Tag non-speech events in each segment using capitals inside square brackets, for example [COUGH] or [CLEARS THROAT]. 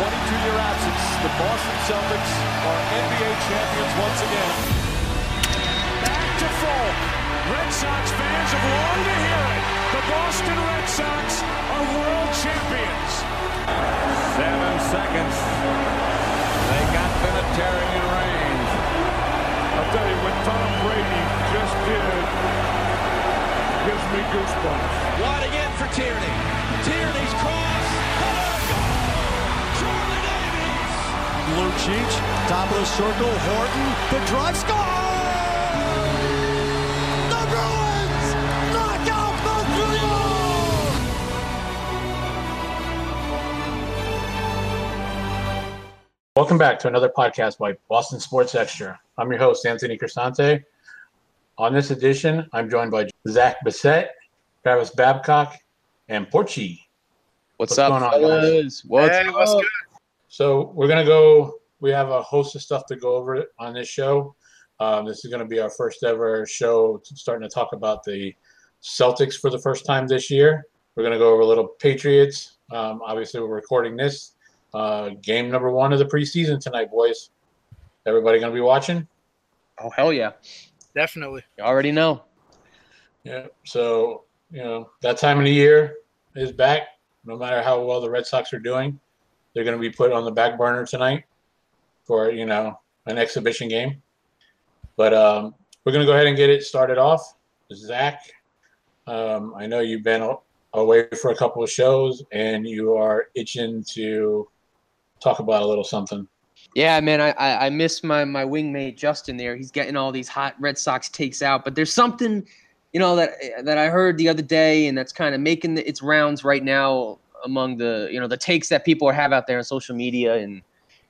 22-year absence, the Boston Celtics are NBA champions once again. Back to full. Red Sox fans have longed to hear it. The Boston Red Sox are world champions. Seven seconds. They got Vinatieri in range. I'll tell you, what Tom Brady just did gives me goosebumps. Wide again for Tierney. Tierney's cross. Lucic, top of the circle, Horton, the drive, score! The Bruins knock out Montreal! Welcome back to another podcast by Boston Sports Extra. I'm your host, Anthony Crisante. On this edition, I'm joined by Zach Bissett, Travis Babcock, and Porchi. What's, What's up, going on, fellas? What's Hey, what's up? good? So we're gonna go. We have a host of stuff to go over on this show. Um, this is gonna be our first ever show, starting to talk about the Celtics for the first time this year. We're gonna go over a little Patriots. Um, obviously, we're recording this uh, game number one of the preseason tonight, boys. Everybody gonna be watching? Oh hell yeah! Definitely. You already know. Yeah. So you know that time of the year is back. No matter how well the Red Sox are doing, they're going to be put on the back burner tonight for you know an exhibition game. But um, we're going to go ahead and get it started off. Zach, um, I know you've been away for a couple of shows, and you are itching to talk about a little something. Yeah, man, I, I I miss my my wingmate Justin there. He's getting all these hot Red Sox takes out, but there's something, you know, that that I heard the other day, and that's kind of making the, its rounds right now among the you know the takes that people have out there on social media and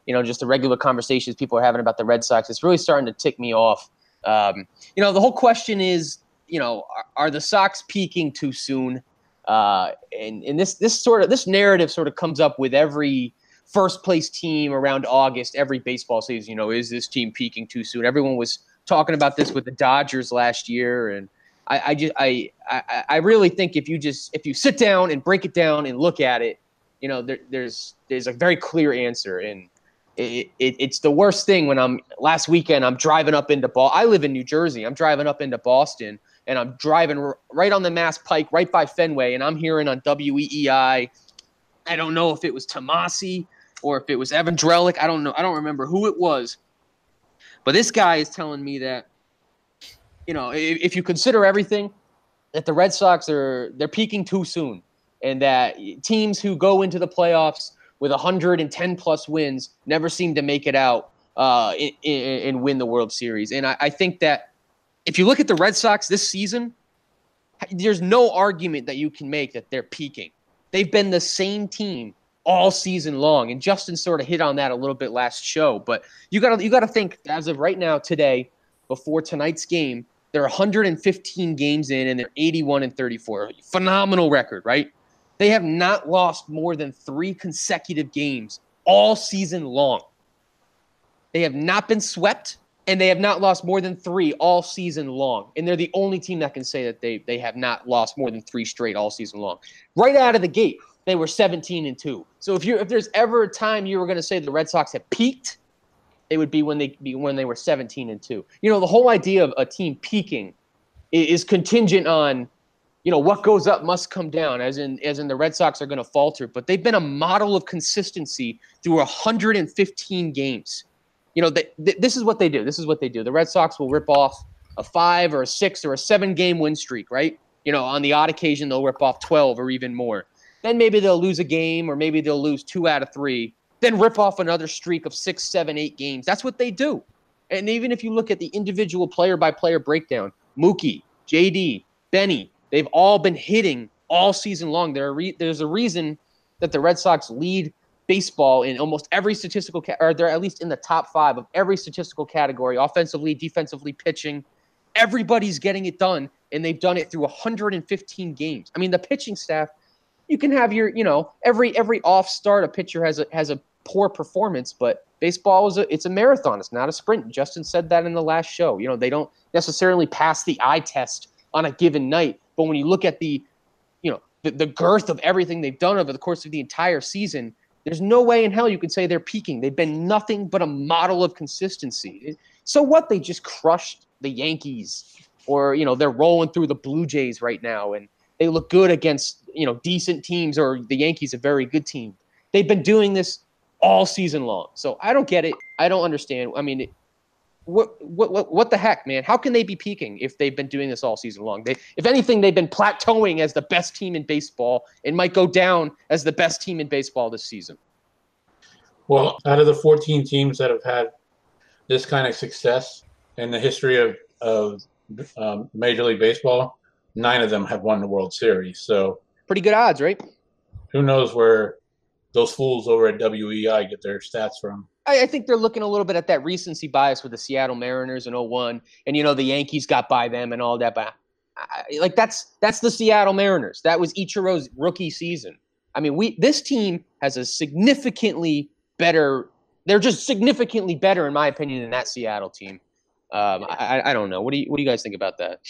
you know just the regular conversations people are having about the Red Sox. It's really starting to tick me off. Um, you know, the whole question is, you know, are, are the Sox peaking too soon? Uh, and and this this sort of this narrative sort of comes up with every first place team around August every baseball season. You know, is this team peaking too soon? Everyone was talking about this with the Dodgers last year, and I, I just I, I I really think if you just if you sit down and break it down and look at it, you know, there, there's there's a very clear answer, and it, it, it's the worst thing when I'm last weekend I'm driving up into Ball. I live in New Jersey. I'm driving up into Boston, and I'm driving r- right on the Mass Pike, right by Fenway, and I'm hearing on WEEI. I don't know if it was Tomase or if it was Evan Drellich. I don't know. I don't remember who it was. But this guy is telling me that, you know, if, if you consider everything, that the Red Sox are they're peaking too soon, and that teams who go into the playoffs with 110 plus wins never seem to make it out uh, and, and win the World Series. And I, I think that if you look at the Red Sox this season, there's no argument that you can make that they're peaking. They've been the same team all season long. And Justin sort of hit on that a little bit last show. But you gotta you gotta think as of right now, today, before tonight's game, they're 115 games in and they're 81 and 34. Phenomenal record, right? They have not lost more than three consecutive games all season long. They have not been swept, and they have not lost more than three all season long. And they're the only team that can say that they they have not lost more than three straight all season long. Right out of the gate, they were 17 and 2. So if you if there's ever a time you were going to say the Red Sox have peaked, it would be when they be when they were 17 and 2. You know, the whole idea of a team peaking is contingent on you know what goes up must come down as in as in the Red Sox are going to falter, but they've been a model of consistency through 115 games. You know, th- th- this is what they do. This is what they do. The Red Sox will rip off a 5 or a 6 or a 7 game win streak, right? You know, on the odd occasion they'll rip off 12 or even more. Then maybe they'll lose a game or maybe they'll lose 2 out of 3. Then rip off another streak of six, seven, eight games. That's what they do. And even if you look at the individual player by player breakdown, Mookie, JD, Benny, they've all been hitting all season long. There re- there's a reason that the Red Sox lead baseball in almost every statistical, ca- or they're at least in the top five of every statistical category offensively, defensively, pitching. Everybody's getting it done, and they've done it through 115 games. I mean, the pitching staff, you can have your, you know, every every off start, a pitcher has a has a poor performance, but baseball is a it's a marathon. It's not a sprint. Justin said that in the last show. You know, they don't necessarily pass the eye test on a given night, but when you look at the, you know, the, the girth of everything they've done over the course of the entire season, There's no way in hell you can say they're peaking. They've been nothing but a model of consistency. So what? They just crushed the Yankees, or you know they're rolling through the Blue Jays right now, and they look good against you know decent teams, or the Yankees a very good team. They've been doing this all season long. So I don't get it. I don't understand. I mean, what what what what the heck, man? How can they be peaking if they've been doing this all season long? They, if anything, they've been plateauing as the best team in baseball and might go down as the best team in baseball this season. Well, out of the 14 teams that have had this kind of success in the history of of um, Major League Baseball, nine of them have won the World Series. So pretty good odds, right? Who knows where those fools over at WEI get their stats from? I, I, think they're looking a little bit at that recency bias with the Seattle Mariners in 01, and you know the Yankees got by them and all that. But I, like that's that's the Seattle Mariners. That was Ichiro's rookie season. I mean, we this team has a significantly better. They're just significantly better, in my opinion, than that Seattle team. Um, I, I don't know. What do you what do you guys think about that?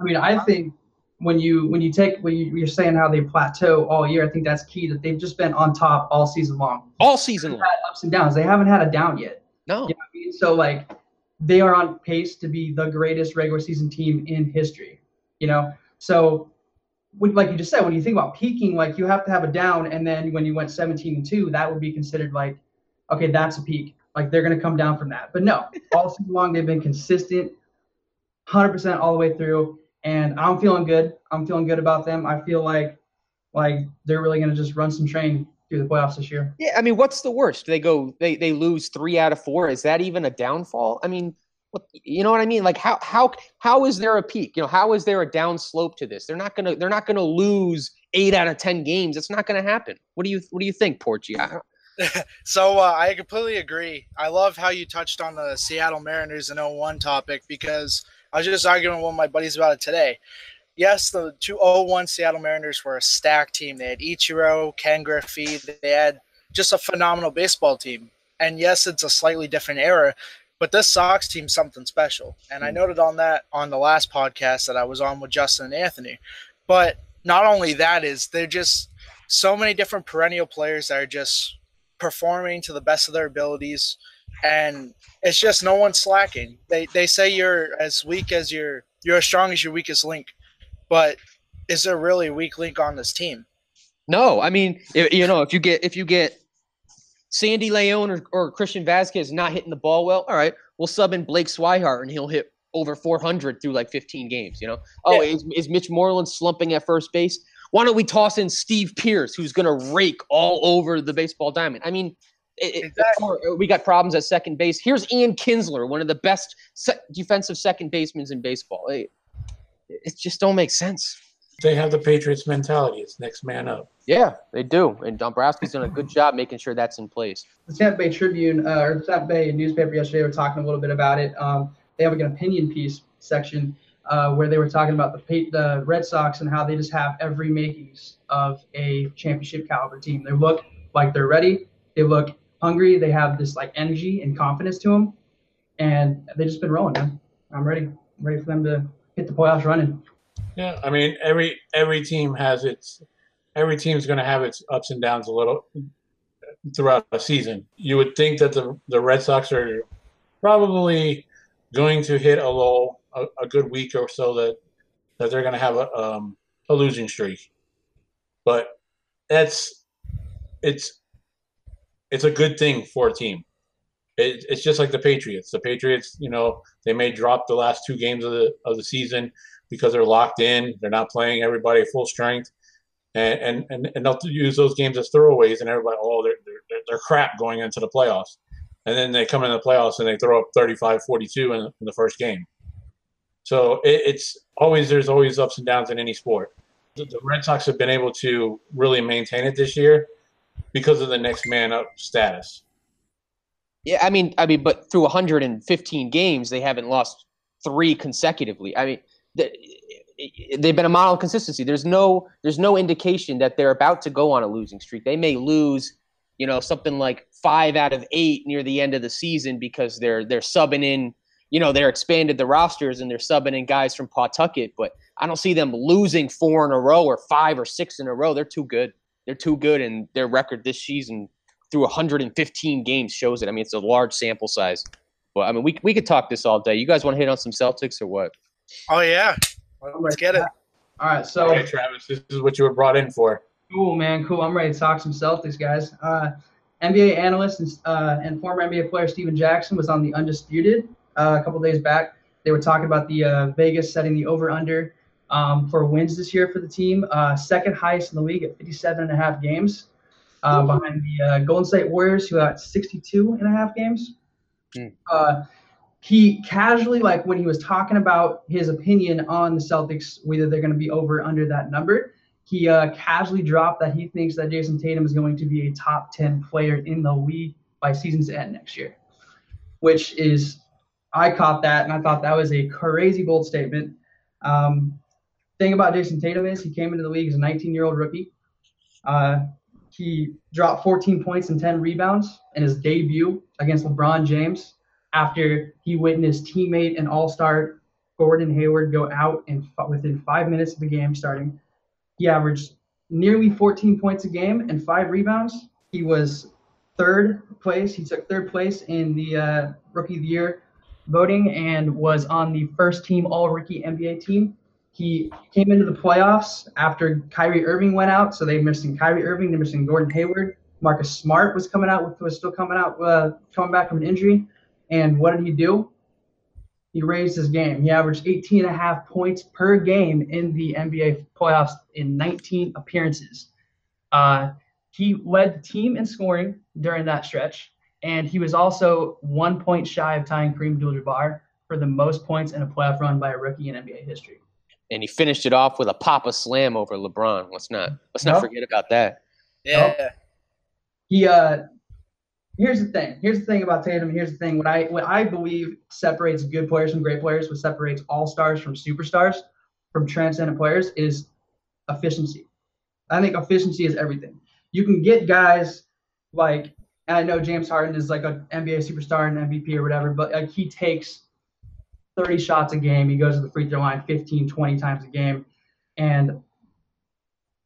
I mean, I think when you when you take when you, are saying how they plateau all year, I think that's key that they've just been on top all season long. All season long. Ups and downs. They haven't had a down yet. No. You know I mean? So like they are on pace to be the greatest regular season team in history. You know, so when, like you just said, when you think about peaking, like you have to have a down, and then when you went 17 and two, that would be considered like, okay, that's a peak. Like they're gonna come down from that. But no, all season long they've been consistent, 100% all the way through and I'm feeling good. I'm feeling good about them. I feel like like they're really going to just run some train through the playoffs this year. Yeah, I mean, what's the worst? They go they they lose 3 out of 4. Is that even a downfall? I mean, what, you know what I mean? Like how how how is there a peak? You know, how is there a down slope to this? They're not going to they're not going to lose 8 out of 10 games. It's not going to happen. What do you what do you think, Porchy? [LAUGHS] so uh, I completely agree. I love how you touched on the Seattle Mariners and 01 topic because – I was just arguing with one of my buddies about it today. Yes, the 201 Seattle Mariners were a stacked team. They had Ichiro, Ken Griffey. They had just a phenomenal baseball team. And yes, it's a slightly different era, but this Sox team something special. And I hmm. noted on that on the last podcast that I was on with Justin and Anthony. But not only that is they're just so many different perennial players that are just performing to the best of their abilities and it's just no one's slacking. They they say you're as weak as your you're as strong as your weakest link, but is there really a weak link on this team? No, I mean if, you know if you get if you get Sandy Leon or, or Christian Vazquez not hitting the ball well, all right, we'll sub in Blake Swihart and he'll hit over 400 through like 15 games. You know, oh, yeah. is, is Mitch Moreland slumping at first base? Why don't we toss in Steve Pearce, who's going to rake all over the baseball diamond? I mean, exactly. we got problems at second base. Here's Ian Kinsler, one of the best se- defensive second basemen in baseball. It, it just don't make sense. They have the Patriots mentality. It's next man up. Yeah, they do. And Dombrowski's done a good job making sure that's in place. The Tampa Bay Tribune uh, or Tampa Bay newspaper yesterday were talking a little bit about it. Um, they have like an opinion piece section uh, where they were talking about the the Red Sox and how they just have every makings of a championship caliber team. They look like they're ready. They look hungry. They have this like energy and confidence to them, and they've just been rolling, man. I'm ready. I'm ready for them to hit the playoffs running. Yeah, I mean every every team has its every team's going to have its ups and downs a little throughout a season. You would think that the the Red Sox are probably going to hit a low a, a good week or so that that they're going to have a um, a losing streak, but that's it's it's a good thing for a team. It, it's just like the Patriots. The Patriots, you know, they may drop the last two games of the of the season because they're locked in. They're not playing everybody full strength, and and and, and they'll use those games as throwaways. And everybody, oh, they're, they're they're crap going into the playoffs. And then they come in the playoffs and they throw up 35-42 in, in the first game. So it, it's always there's always ups and downs in any sport. The, the Red Sox have been able to really maintain it this year because of the next man up status. Yeah, I mean, I mean, but through 115 games, they haven't lost three consecutively. I mean, they've been a model of consistency. There's no, there's no indication that they're about to go on a losing streak. They may lose, you know, something like five out of eight near the end of the season because they're they're subbing in, you know, they're expanded the rosters and they're subbing in guys from Pawtucket. But I don't see them losing four in a row or five or six in a row. They're too good they're too good, and their record this season through 115 games shows it. I mean, it's a large sample size. But I mean, we we could talk this all day. You guys want to hit on some Celtics or what? Oh yeah, let's get it. All right, so All right, Travis, this is what you were brought in for. Cool, man. Cool. I'm ready to talk some Celtics, guys. Uh, NBA analyst and, uh, and former NBA player Stephen Jackson was on the Undisputed uh, a couple days back. They were talking about the uh, Vegas setting the over/under um, for wins this year for the team, uh, second highest in the league at 57 and a half games, uh, behind the uh, Golden State Warriors, who got 62 and a half games. Uh, he casually, like when he was talking about his opinion on the Celtics, whether they're going to be over or under that number, he uh, casually dropped that he thinks that Jayson Tatum is going to be a top 10 player in the league by season's end next year, which is, I caught that and I thought that was a crazy bold statement. Um, thing about Jayson Tatum is he came into the league as a 19 year old rookie. Uh, he dropped 14 points and 10 rebounds in his debut against LeBron James after he witnessed teammate and all star Gordon Hayward go out in, within five minutes of the game starting. He averaged nearly 14 points a game and five rebounds. He was third place. He took third place in the uh, Rookie of the Year voting and was on the first team All Rookie NBA team. He came into the playoffs after Kyrie Irving went out, so they missing Kyrie Irving, they're missing Gordon Hayward. Marcus Smart was coming out was still coming out uh, coming back from an injury. And what did he do? He raised his game. He averaged 18 and a half points per game in the NBA playoffs in 19 appearances. Uh, he led the team in scoring during that stretch, and he was also one point shy of tying Kareem Abdul-Jabbar for the most points in a playoff run by a rookie in NBA history. And he finished it off with a Papa Slam over LeBron. Let's not let's not Nope. forget about that. Yeah. he uh here's the thing here's the thing about tatum here's the thing what i what i believe separates good players from great players what separates all stars from superstars from transcendent players is efficiency i think efficiency is everything you can get guys like and i know james harden is like an nba superstar and mvp or whatever but like he takes 30 shots a game he goes to the free throw line 15 20 times a game and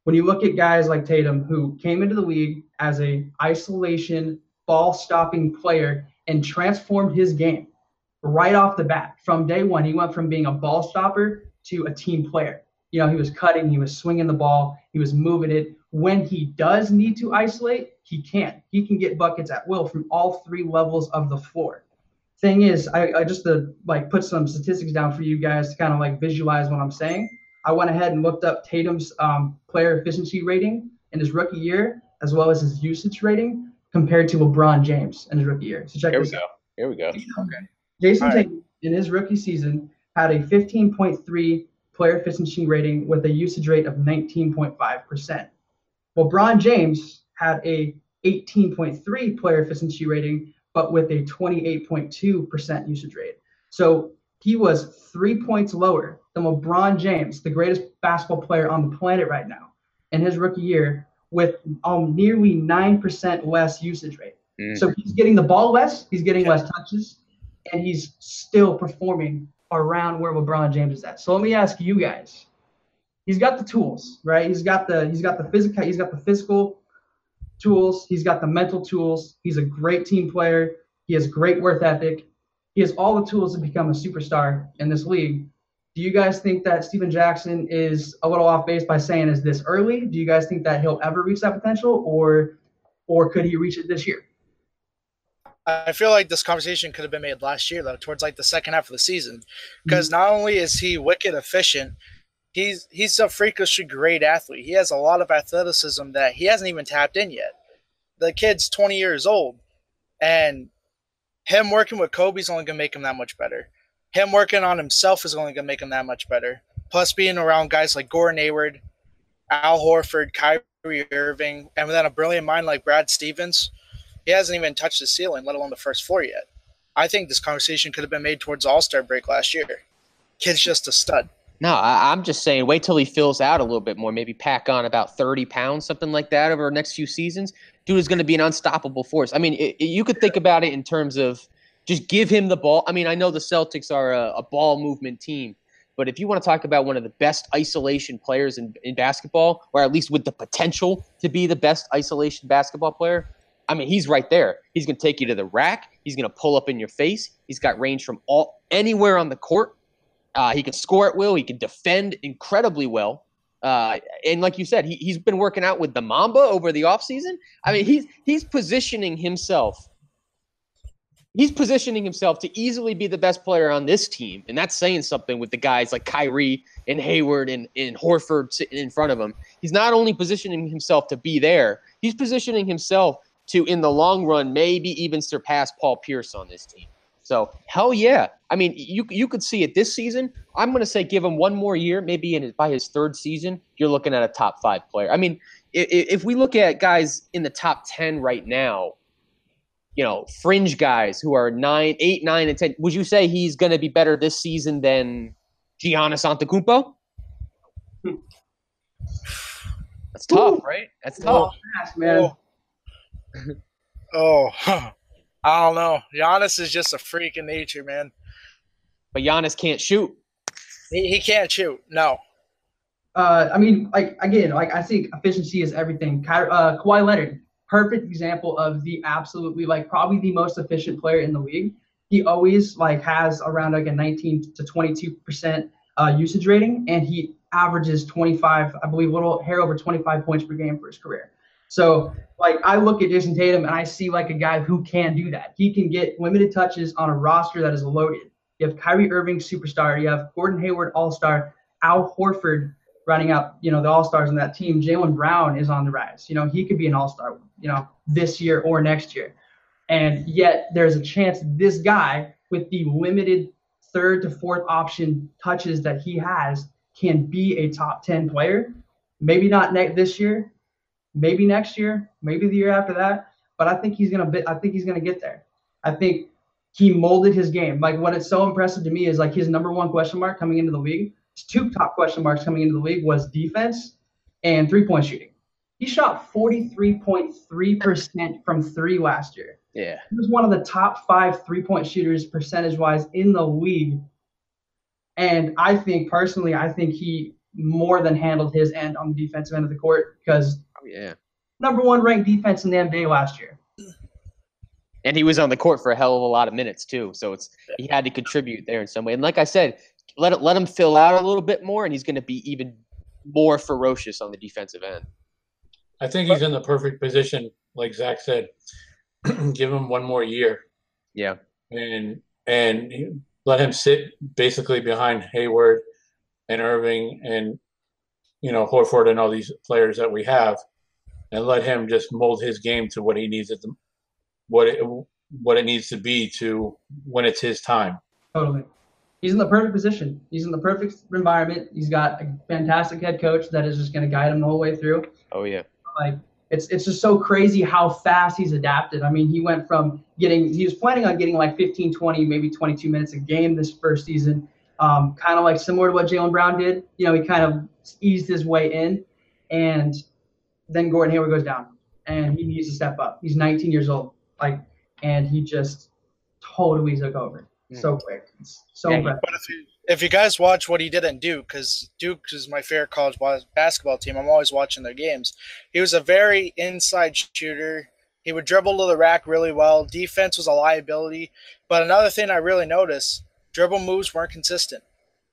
when you look at guys like Tatum, who came into the league as a isolation ball stopping player and transformed his game right off the bat from day one, he went from being a ball stopper to a team player. You know, he was cutting, he was swinging the ball, he was moving it. When he does need to isolate, he can. He can get buckets at will from all three levels of the floor. Thing is, I, I just to like put some statistics down for you guys to kind of like visualize what I'm saying. I went ahead and looked up Tatum's um, player efficiency rating in his rookie year, as well as his usage rating compared to LeBron James in his rookie year. So check Here we this go. out. Here we go. Okay. Jayson All right. Tatum in his rookie season had a 15.3 player efficiency rating with a usage rate of 19.5%. LeBron James had a 18.3 player efficiency rating, but with a 28.2% usage rate. So he was three points lower than LeBron James, the greatest basketball player on the planet right now, in his rookie year, with um, nearly 9% less usage rate. Mm. So he's getting the ball less, he's getting less touches, and he's still performing around where LeBron James is at. So let me ask you guys. He's got the tools, right? He's got the he's got the physical he's got the physical tools, he's got the mental tools. He's a great team player. He has great worth ethic. He has all the tools to become a superstar in this league. Do you guys think that Stephen Jackson is a little off base by saying is this early? Do you guys think that he'll ever reach that potential or or could he reach it this year? I feel like this conversation could have been made last year, though, towards like the second half of the season, because not only is he wicked efficient, he's he's a freakishly great athlete. He has a lot of athleticism that he hasn't even tapped in yet. The kid's 20 years old, and him working with Kobe's only gonna make him that much better. Him working on himself is only gonna make him that much better. Plus, being around guys like Gordon Hayward, Al Horford, Kyrie Irving, and then a brilliant mind like Brad Stevens he hasn't even touched the ceiling, let alone the first floor yet. I think this conversation could have been made towards All Star break last year. Kid's just a stud. No, I, I'm just saying, wait till he fills out a little bit more. Maybe pack on about 30 pounds, something like that, over the next few seasons. Dude is going to be an unstoppable force. I mean, it, it- you could think about it in terms of just give him the ball. I mean, I know the Celtics are a, a ball movement team, but if you want to talk about one of the best isolation players in, in basketball, or at least with the potential to be the best isolation basketball player, I mean, he's right there. He's going to take you to the rack. He's going to pull up in your face. He's got range from all anywhere on the court. Uh, he can score at will. He can defend incredibly well. Uh, and like you said, he, he's been working out with the Mamba over the offseason. I mean, he's he's positioning himself. He's positioning himself to easily be the best player on this team, and that's saying something with the guys like Kyrie and Hayward and, and Horford sitting in front of him. He's not only positioning himself to be there, he's positioning himself to, in the long run, maybe even surpass Paul Pierce on this team. So hell yeah. I mean, you you could see it this season. I'm going to say give him one more year. Maybe in his, by his third season, you're looking at a top five player. I mean, if, if we look at guys in the top ten right now, you know, fringe guys who are nine, eight, nine, and ten, would you say he's going to be better this season than Giannis Antetokounmpo? That's tough, Ooh. right? That's oh, tough. Fast, man. Oh, [LAUGHS] [LAUGHS] oh. I don't know. Giannis is just a freak in nature, man. But Giannis can't shoot. He, he can't shoot. No. Uh, I mean, like again, like I think efficiency is everything. Ky- uh, Kawhi Leonard, perfect example of the absolutely like probably the most efficient player in the league. He always like has around like a 19 to 22 percent uh, usage rating, and he averages 25, I believe, little hair over 25 points per game for his career. So like I look at Jayson Tatum and I see like a guy who can do that. He can get limited touches on a roster that is loaded. You have Kyrie Irving, superstar. You have Gordon Hayward, all star. Al Horford running up, you know, the all stars on that team. Jaylen Brown is on the rise. You know, he could be an all star, you know, this year or next year. And yet there's a chance this guy with the limited third to fourth option touches that he has can be a top 10 player. Maybe not next this year, maybe next year, maybe the year after that. But I think he's gonna be, I think he's gonna get there. I think he molded his game. Like what is so impressive to me is like his number one question mark coming into the league. His two top question marks coming into the league was defense and three point shooting. He shot 43.3% from three last year. Yeah. He was one of the top five three point shooters percentage wise in the league. And I think personally, I think he more than handled his end on the defensive end of the court because yeah. number one ranked defense in the NBA last year. And he was on the court for a hell of a lot of minutes too. So it's he had to contribute there in some way. And like I said, let it let him fill out a little bit more, and he's going to be even more ferocious on the defensive end. I think he's in the perfect position, like Zach said. [CLEARS THROAT] Give him one more year Yeah. and and let him sit basically behind Hayward and Irving and you know Horford and all these players that we have, and let him just mold his game to what he needs at the what it what it needs to be to when it's his time. Totally. He's in the perfect position. He's in the perfect environment. He's got a fantastic head coach that is just going to guide him the whole way through. Oh yeah. Like it's it's just so crazy how fast he's adapted. I mean, he went from getting he was planning on getting like 15, 20, maybe 22 minutes a game this first season, um, kind of like similar to what Jaylen Brown did. You know, he kind of eased his way in, and then Gordon Hayward goes down, and he needs to step up. He's 19 years old, like, and he just totally took over hmm. so quick. It's so Yeah, he- But if you if you guys watch what he did in Duke, because Duke is my favorite college basketball team, I'm always watching their games. He was a very inside shooter. He would dribble to the rack really well. Defense was a liability. But another thing I really noticed, dribble moves weren't consistent.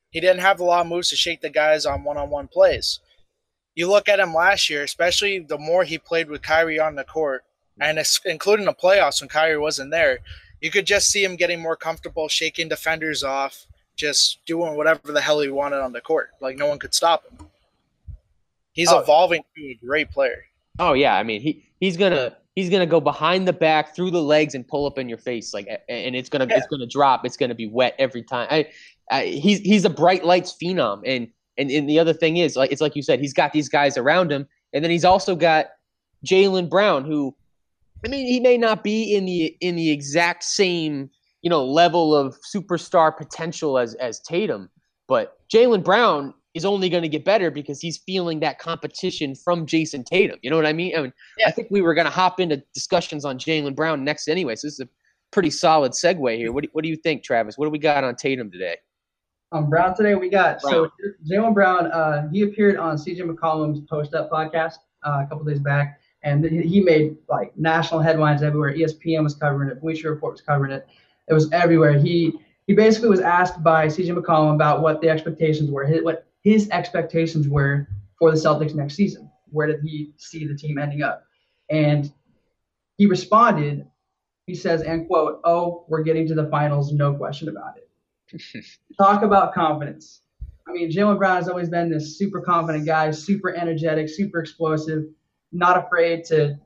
He didn't have a lot of moves to shake the guys on one-on-one plays. You look at him last year, especially the more he played with Kyrie on the court, and it's, including the playoffs when Kyrie wasn't there, you could just see him getting more comfortable, shaking defenders off, just doing whatever the hell he wanted on the court. Like no one could stop him. He's Oh. evolving to a great player. Oh yeah. I mean he he's gonna he's gonna go behind the back through the legs and pull up in your face like and it's gonna it's gonna drop. It's gonna be wet every time. I, I he's he's a bright lights phenom and and and the other thing is like it's like you said he's got these guys around him and then he's also got Jaylen Brown who I mean he may not be in the in the exact same you know level of superstar potential as as Tatum, but Jaylen Brown is only going to get better because he's feeling that competition from Jayson Tatum. You know what I mean? I mean, I think we were going to hop into discussions on Jalen Brown next anyway. So this is a pretty solid segue here. What do, what do you think, Travis? What do we got on Tatum today? Um, Brown today we got Brown. so Jaylen Brown. Uh, he appeared on CJ McCollum's Post Up podcast uh, a couple days back, and he made like national headlines everywhere. ESPN was covering it, Bleacher Report was covering it. It was everywhere. He he basically was asked by CJ McCollum about what the expectations were, his, what his expectations were for the Celtics next season. Where did he see the team ending up? And he responded. He says, "and quote, oh, we're getting to the finals, no question about it." Talk about confidence. I mean, Jaylen Brown has always been this super confident guy, super energetic, super explosive, not afraid to.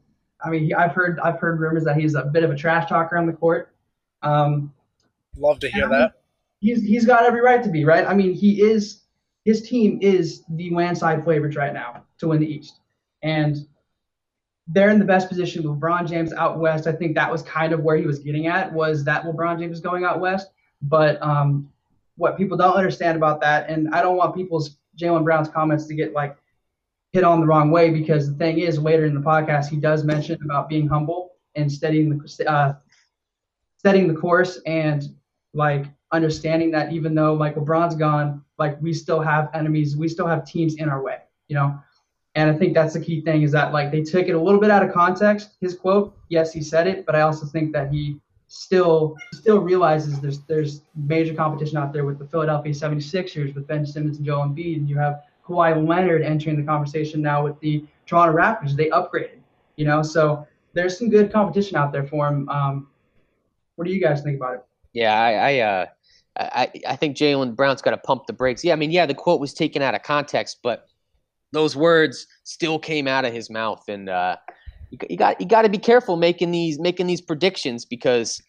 I mean, he, I've heard I've heard rumors that he's a bit of a trash talker on the court. Um, Love to hear that. He's he's got every right to be right. I mean, he is his team is the landside favorites right now to win the East, and they're in the best position. LeBron James out west. I think that was kind of where he was getting at was that LeBron James is going out west. But um, what people don't understand about that, and I don't want people's Jaylen Brown's comments to get like hit on the wrong way because the thing is, later in the podcast, he does mention about being humble and studying the uh, setting the course and like understanding that even though like LeBron's gone, like we still have enemies, we still have teams in our way, you know. And I think that's the key thing is that like they took it a little bit out of context. His quote, yes, he said it, but I also think that he still still realizes there's there's major competition out there with the Philadelphia 76ers with Ben Simmons and Joel Embiid, and you have Kawhi Leonard entering the conversation now with the Toronto Raptors. They upgraded, you know, so there's some good competition out there for him. Um, what do you guys think about it? Yeah, I I uh, I, I think Jaylen Brown's got to pump the brakes. Yeah, I mean, yeah, the quote was taken out of context, but those words still came out of his mouth, and uh, you got you got to be careful making these making these predictions because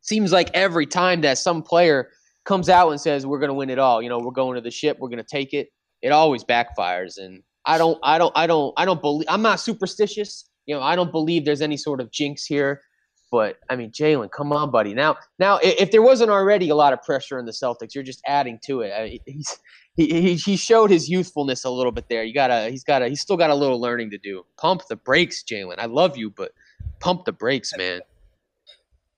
seems like every time that some player comes out and says we're going to win it all, you know, we're going to the ship, we're going to take it, it always backfires and I don't I don't I don't I don't believe I'm not superstitious, you know, I don't believe there's any sort of jinx here, but I mean, Jaylen, come on, buddy. Now, now, if there wasn't already a lot of pressure in the Celtics, you're just adding to it. I mean, he's he, he he showed his youthfulness a little bit there. You gotta he's gotta he's still got a little learning to do. Pump the brakes, Jaylen. I love you, but pump the brakes, man.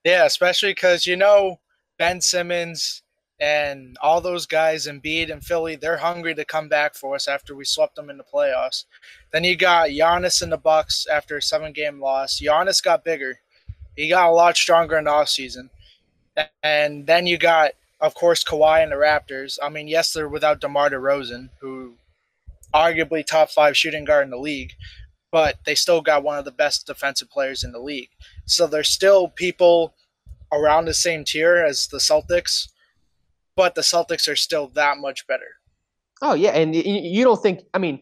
Yeah, especially because you know Ben Simmons and all those guys, in Embiid and Philly, they're hungry to come back for us after we swept them in the playoffs. Then you got Giannis in the Bucks after a seven-game loss. Giannis got bigger. He got a lot stronger in the offseason. And then you got of course, Kawhi and the Raptors. I mean, yes, they're without DeMar DeRozan, who arguably top five shooting guard in the league, but they still got one of the best defensive players in the league. So there's still people around the same tier as the Celtics, but the Celtics are still that much better. Oh yeah, and you don't think? I mean,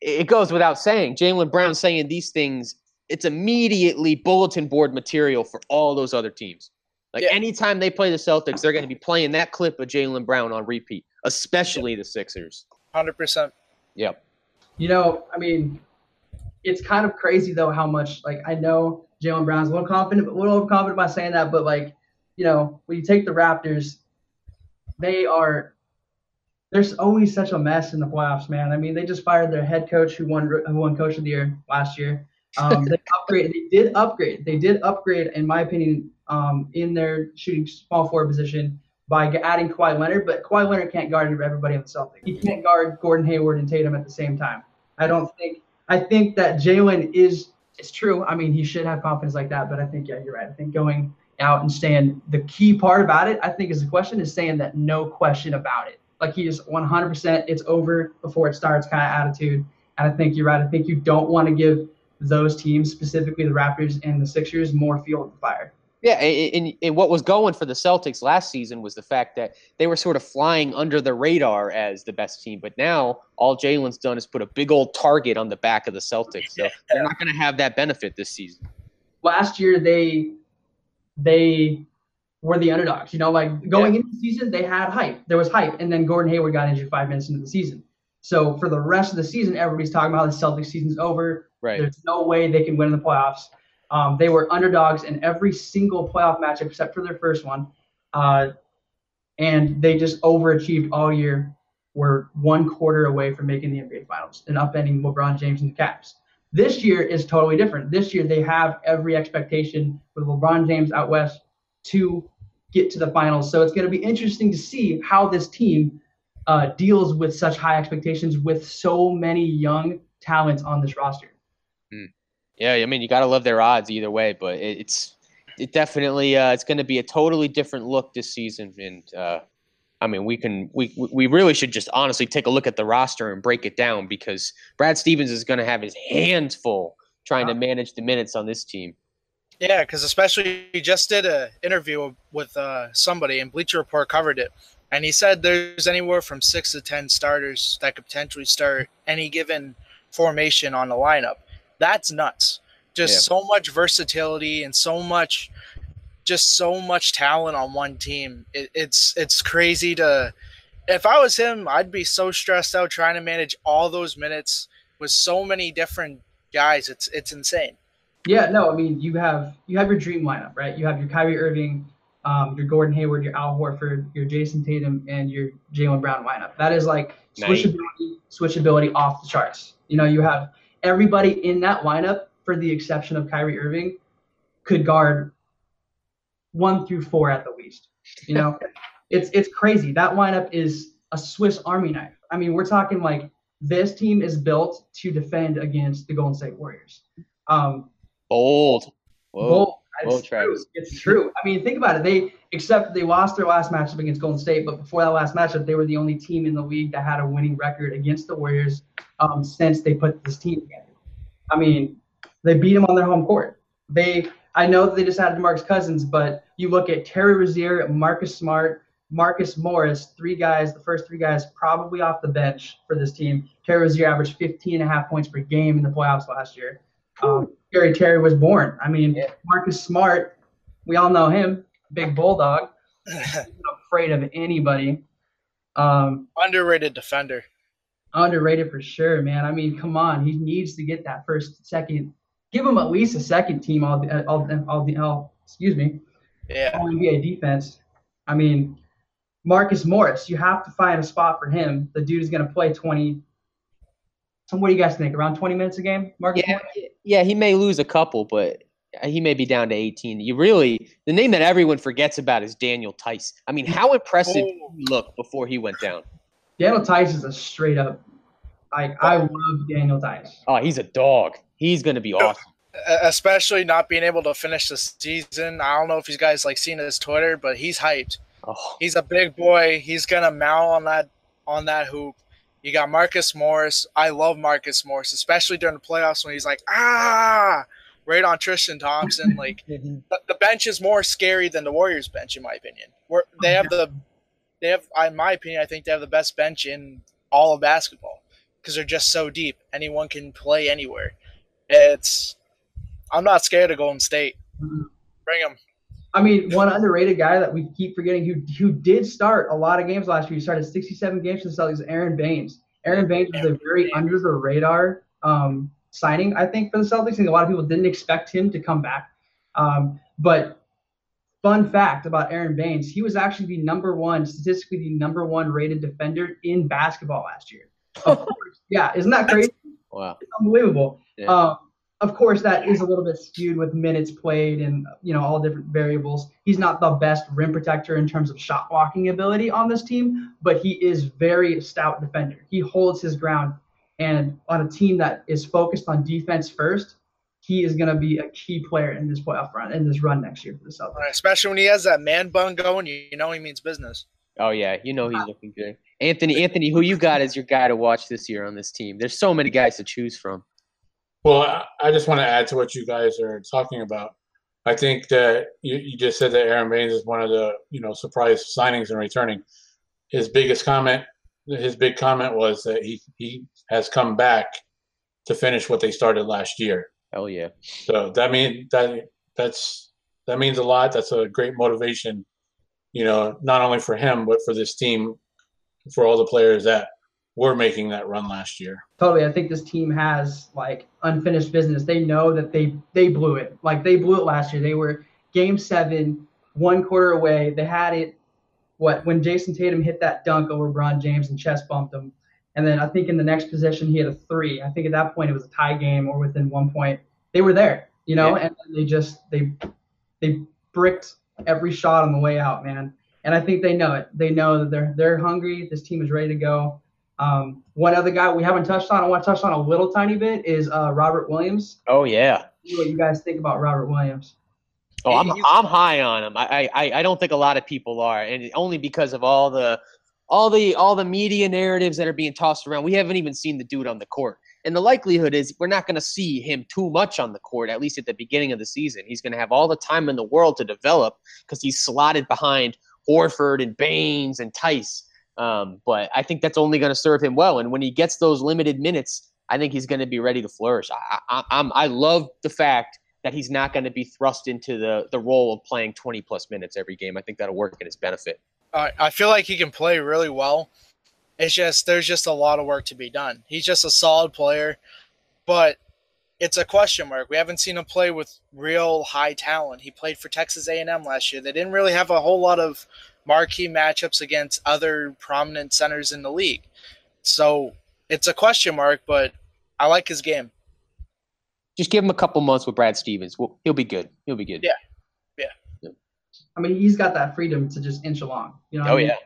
it goes without saying. Jaylen Brown saying these things, it's immediately bulletin board material for all those other teams. Like yeah. anytime they play the Celtics, they're going to be playing that clip of Jaylen Brown on repeat, especially yeah. the Sixers. Hundred percent. Yep. You know, I mean, it's kind of crazy though how much like I know Jaylen Brown's a little confident, a little overconfident by saying that, but like, you know, when you take the Raptors, they are there's always such a mess in the playoffs, man. I mean, they just fired their head coach who won who won coach of the year last year. Um, they [LAUGHS] upgrade. They did upgrade. They did upgrade, in my opinion, um, in their shooting small forward position by adding Kawhi Leonard. But Kawhi Leonard can't guard everybody on the Celtics. He can't guard Gordon Hayward and Tatum at the same time. I don't think. I think that Jaylen is. It's true. I mean, he should have confidence like that. But I think, yeah, you're right. I think going out and saying the key part about it, I think, is the question is saying that no question about it. Like he is 100%. It's over before it starts kind of attitude. And I think you're right. I think you don't want to give those teams, specifically the Raptors and the Sixers, more fuel to the fire. Yeah, and, and what was going for the Celtics last season was the fact that they were sort of flying under the radar as the best team. But now all Jaylen's done is put a big old target on the back of the Celtics. So they're not going to have that benefit this season. Last year they they were the underdogs. You know, like going yeah. into the season they had hype. There was hype, and then Gordon Hayward got injured five minutes into the season. So for the rest of the season, everybody's talking about how the Celtics season's over. Right. There's no way they can win in the playoffs. Um, they were underdogs in every single playoff matchup except for their first one. Uh, and they just overachieved all year. Were one quarter away from making the NBA Finals and upending LeBron James and the Cavs. This year is totally different. This year they have every expectation with LeBron James out west to get to the finals. So it's going to be interesting to see how this team uh, deals with such high expectations with so many young talents on this roster. Yeah, I mean, you got to love their odds either way, but it, it's it definitely uh, it's going to be a totally different look this season, and uh, I mean, we can we we really should just honestly take a look at the roster and break it down because Brad Stevens is going to have his hands full trying to manage the minutes on this team. Yeah, because especially he just did an interview with uh, somebody, and Bleacher Report covered it, and he said there's anywhere from six to ten starters that could potentially start any given formation on the lineup. That's nuts. Just yeah. so much versatility and so much, just so much talent on one team. It, it's it's crazy to. If I was him, I'd be so stressed out trying to manage all those minutes with so many different guys. It's it's insane. Yeah, no, I mean you have you have your dream lineup, right? You have your Kyrie Irving, um, your Gordon Hayward, your Al Horford, your Jayson Tatum, and your Jaylen Brown lineup. That is like switchability, switchability off the charts. You know, you have everybody in that lineup, for the exception of Kyrie Irving, could guard one through four at the least. You know, [LAUGHS] it's it's crazy. That lineup is a Swiss Army knife. I mean, we're talking like this team is built to defend against the Golden State Warriors. Um, Bold. Whoa. Bold. It's true. It's true. I mean, think about it. They except they lost their last matchup against Golden State, but before that last matchup, they were the only team in the league that had a winning record against the Warriors um, since they put this team together. I mean, they beat them on their home court. They, I know that they just added Marcus Cousins, but you look at Terry Rozier, Marcus Smart, Marcus Morris, three guys, the first three guys probably off the bench for this team. Terry Rozier averaged 15 and a half points per game in the playoffs last year. Um, Gary Terry was born. I mean, yeah. Marcus Smart, we all know him, big bulldog, [LAUGHS] afraid of anybody. Um, Underrated defender. Underrated for sure, man. I mean, come on, he needs to get that first, second. Give him at least a second team. All, the, all, the, all, all excuse me. Yeah. All NBA defense. I mean, Marcus Morris, you have to find a spot for him. The dude is going to play 20, so what do you guys think? Around 20 minutes a game, Marcus? Yeah, yeah, he may lose a couple, but he may be down to 18. You really the name that everyone forgets about is Daniel Theis. I mean, how impressive oh. did he look before he went down? Daniel Theis is a straight up like I oh. love Daniel Theis. Oh, he's a dog. He's gonna be awesome. Especially not being able to finish the season. I don't know if you guys like seen his Twitter, but he's hyped. Oh. He's a big boy. He's gonna mount on that on that hoop. You got Marcus Morris. I love Marcus Morris, especially during the playoffs when he's like, ah, right on Tristan Thompson. [LAUGHS] Like the, the, bench is more scary than the Warriors bench, in my opinion. Where they have the, they have, in my opinion, I think they have the best bench in all of basketball because they're just so deep. Anyone can play anywhere. It's, I'm not scared of Golden State. Bring them. I mean, one underrated guy that we keep forgetting who who did start a lot of games last year. He started 67 games for the Celtics. Aron Baynes. Aron Baynes was a very under the radar um, signing, I think, for the Celtics. I think a lot of people didn't expect him to come back. Um, but fun fact about Aron Baynes, he was actually the number one, statistically the number one rated defender in basketball last year. Of [LAUGHS] course, yeah, isn't that crazy? Wow, it's unbelievable. Yeah. Um, of course, that is a little bit skewed with minutes played and you know all different variables. He's not the best rim protector in terms of shot blocking ability on this team, but he is very stout defender. He holds his ground, and on a team that is focused on defense first, he is going to be a key player in this playoff run in this run next year for the Celtics. Right, especially when he has that man bun going, you know he means business. Oh yeah, you know he's looking good. Anthony, Anthony, who you got as your guy to watch this year on this team? There's so many guys to choose from. Well, I just want to add to what you guys are talking about. I think that you, you just said that Aron Baynes is one of the you know surprise signings and returning. His biggest comment, his big comment was that he he has come back to finish what they started last year. Hell yeah! So that means that that's that means a lot. That's a great motivation, you know, not only for him but for this team, for all the players that were making that run last year. Totally. I think this team has like unfinished business. They know that they they blew it. Like they blew it last year. They were game seven, one quarter away. They had it what when Jayson Tatum hit that dunk over Bron James and chest bumped him. And then I think in the next possession he had a three. I think at that point it was a tie game or within one point. They were there, you know, yeah. and they just they they bricked every shot on the way out, man. And I think they know it. They know that they're they're hungry. This team is ready to go Um, one other guy we haven't touched on, I want to touch on a little tiny bit, is uh, Robert Williams. Oh yeah. See what you guys think about Robert Williams? Oh, I'm I'm high on him. I, I I don't think a lot of people are, and only because of all the all the all the media narratives that are being tossed around. We haven't even seen the dude on the court. And the likelihood is we're not going to see him too much on the court, at least at the beginning of the season. He's going to have all the time in the world to develop because he's slotted behind Horford and Baynes and Theis. Um, but I think that's only going to serve him well. And when he gets those limited minutes, I think he's going to be ready to flourish. I, I, I'm, I love the fact that he's not going to be thrust into the, the role of playing 20 plus minutes every game. I think that'll work in his benefit. I feel like he can play really well. It's just there's just a lot of work to be done. He's just a solid player, but it's a question mark. We haven't seen him play with real high talent. He played for Texas A&M last year. They didn't really have a whole lot of marquee matchups against other prominent centers in the league. So it's a question mark, but I like his game. Just give him a couple months with Brad Stevens. Well, he'll be good. He'll be good. Yeah. Yeah. I mean, he's got that freedom to just inch along. You know. Oh yeah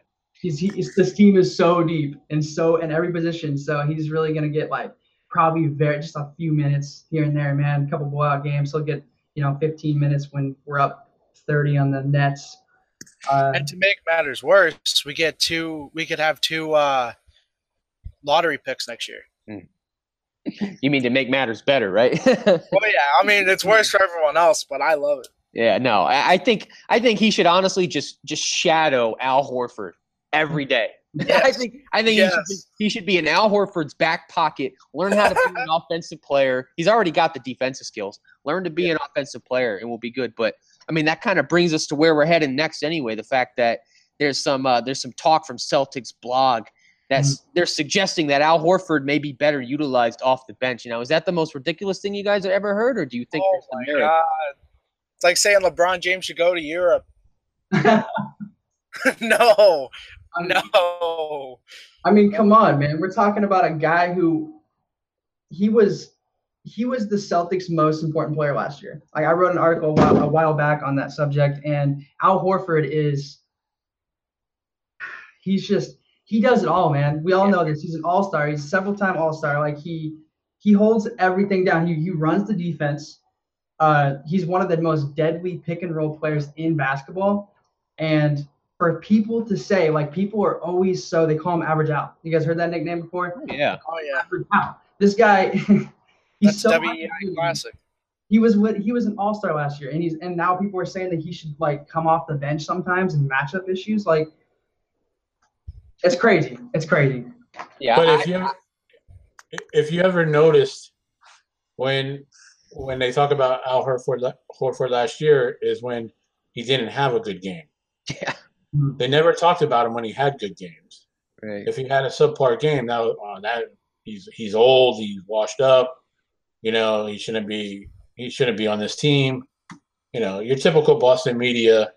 he's, he's this team is so deep and so in every position. So he's really gonna get like probably very just a few minutes here and there, man. A couple blowout games. He'll get you know 15 minutes when we're up 30 on the Nets. Uh, and to make matters worse, we get two. We could have two uh, lottery picks next year. Hmm. [LAUGHS] You mean to make matters better, right? [LAUGHS] well, yeah. I mean, it's worse for everyone else, but I love it. Yeah, no, I, I think I think he should honestly just just shadow Al Horford every day. [LAUGHS] Yes. I think I think yes. he, should be, he should be in Al Horford's back pocket. Learn how to be an offensive player. He's already got the defensive skills. Learn to be yeah. an offensive player, and we'll be good. But I mean, that kind of brings us to where we're heading next, anyway. The fact that there's some uh, there's some talk from Celtics blog that's mm-hmm. they're suggesting that Al Horford may be better utilized off the bench. You know, is that the most ridiculous thing you guys have ever heard, or do you think? Oh my god! It's like saying LeBron James should go to Europe. [LAUGHS] no, I mean, no. I mean, come on, man. We're talking about a guy who he was he was the Celtics' most important player last year. Like I wrote an article a while, a while back on that subject, and Al Horford is he's just he does it all, man. We all know this. He's an all star. He's a several time all star. Like he he holds everything down. He he runs the defense. Uh, he's one of the most deadly pick and roll players in basketball, and for people to say like people are always so they call him average out. You guys heard that nickname before? Yeah. Oh yeah. Average out. This guy [LAUGHS] he's That's so WEEI classic. He was with he was an all star last year and he's and now people are saying that he should like come off the bench sometimes and matchup issues. Like it's crazy. It's crazy. Yeah. But I, if you if you ever noticed when when they talk about Al Horford Horford last year is when he didn't have a good game. Yeah. They never talked about him when he had good games. Right. If he had a subpar game, that uh, that he's he's old, he's washed up. You know, he shouldn't be he shouldn't be on this team. You know, your typical Boston media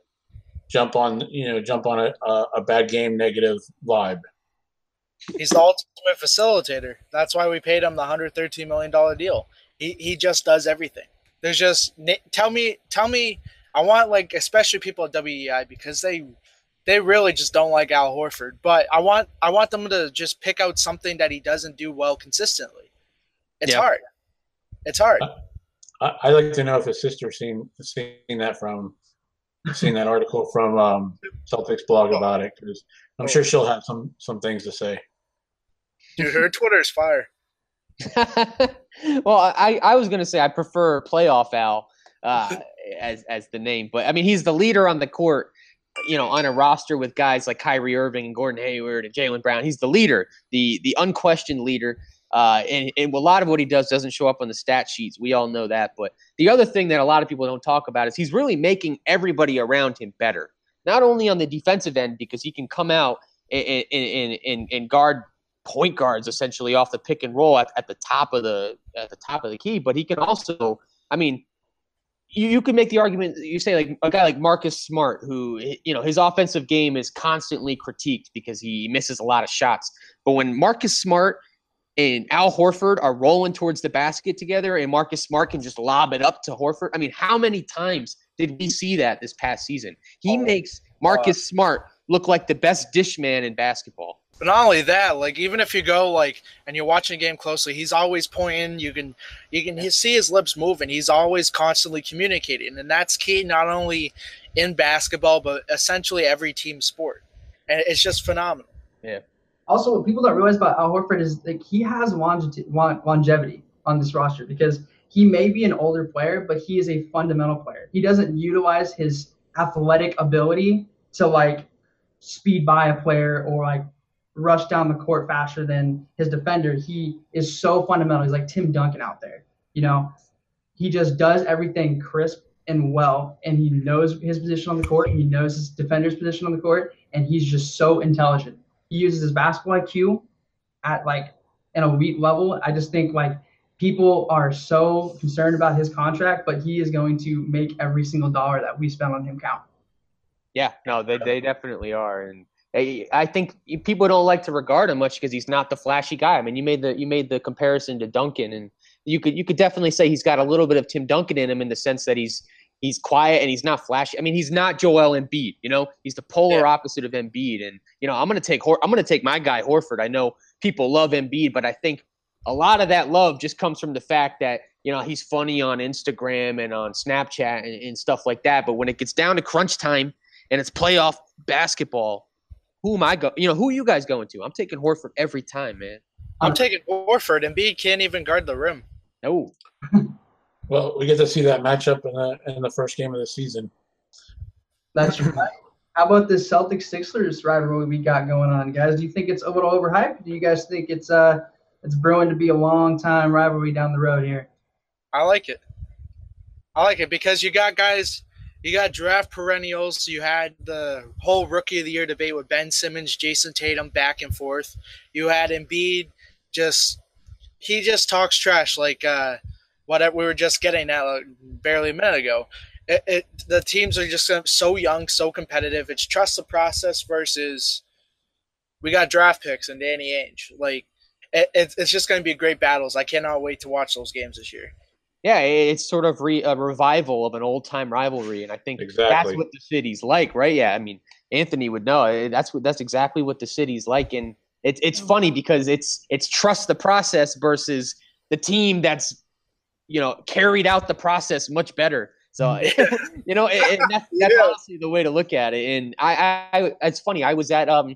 jump on you know jump on a, a, a bad game negative vibe. He's the ultimate facilitator. That's why we paid him the hundred thirteen million dollar deal. He he just does everything. There's just tell me tell me I want like especially people at WEEI because they they really just don't like Al Horford. But I want I want them to just pick out something that he doesn't do well consistently. It's yeah. hard. It's hard. I, I like to know if his sister seen seen that from seen that article from um, Celtics blog about it because I'm sure she'll have some some things to say. Dude, her Twitter is fire. [LAUGHS] well, I, I was gonna say I prefer playoff Al uh, as as the name, but I mean he's the leader on the court you know, on a roster with guys like Kyrie Irving and Gordon Hayward and Jaylen Brown. He's the leader, the the unquestioned leader. Uh, and, and a lot of what he does doesn't show up on the stat sheets. We all know that. But the other thing that a lot of people don't talk about is he's really making everybody around him better. Not only on the defensive end, because he can come out and, and, and, and guard point guards essentially off the pick and roll at, at the top of the at the top of the key, but he can also, I mean, you, you make the argument you say like a guy like Marcus Smart, who you know his offensive game is constantly critiqued because he misses a lot of shots. But when Marcus Smart and Al Horford are rolling towards the basket together, and Marcus Smart can just lob it up to Horford. I mean, how many times did we see that this past season? He oh, makes Marcus uh, Smart look like the best dish man in basketball. But not only that, like even if you go like and you're watching a game closely, he's always pointing. You can you can see his lips moving. He's always constantly communicating, and that's key not only in basketball but essentially every team sport. And it's just phenomenal. Yeah. Also, what people don't realize about Al Horford is like he has longe- longevity on this roster because he may be an older player, but he is a fundamental player. He doesn't utilize his athletic ability to like speed by a player or like rush down the court faster than his defender. He is so fundamental. He's like Tim Duncan out there. You know, he just does everything crisp and well, and he knows his position on the court. He knows his defender's position on the court, and he's just so intelligent. He uses his basketball IQ at like an elite level. I just think like people are so concerned about his contract, but he is going to make every single dollar that we spend on him count. Yeah, no, they they definitely are, and I think people don't like to regard him much because he's not the flashy guy. I mean, you made the you made the comparison to Duncan, and you could you could definitely say he's got a little bit of Tim Duncan in him in the sense that he's he's quiet and he's not flashy. I mean, he's not Joel Embiid. You know, he's the polar yeah. opposite of Embiid. And you know, I'm gonna take Hor- I'm gonna take my guy Horford. I know people love Embiid, but I think a lot of that love just comes from the fact that you know he's funny on Instagram and on Snapchat and, and stuff like that. But when it gets down to crunch time and it's playoff basketball who am I go? You know, who are you guys going to? I'm taking Horford every time, man. I'm taking Horford, Embiid can't even guard the rim. No. [LAUGHS] well, we get to see that matchup in the in the first game of the season. That's right. How about this Celtics Sixers rivalry we got going on, guys? Do you think it's a little overhyped? Do you guys think it's uh it's brewing to be a long time rivalry down the road here? I like it. I like it because you got guys you got draft perennials. You had the whole rookie of the year debate with Ben Simmons, Jayson Tatum back and forth. You had Embiid just he just talks trash like uh, what we were just getting at like, barely a minute ago. It, it, the teams are just so young, so competitive. It's trust the process versus we got draft picks and Danny Ainge. Like it, it's just going to be great battles. I cannot wait to watch those games this year. Yeah, it's sort of re, a revival of an old time rivalry, and I think exactly. that's what the city's like, right? Yeah, I mean, Anthony would know. Eh, that's what that's exactly what the city's like, and it's it's funny because it's it's trust the process versus the team that's you know carried out the process much better. So [LAUGHS] you know, it, it, [LAUGHS] that's, that's yeah. honestly the way to look at it. And I, I, it's funny. I was at um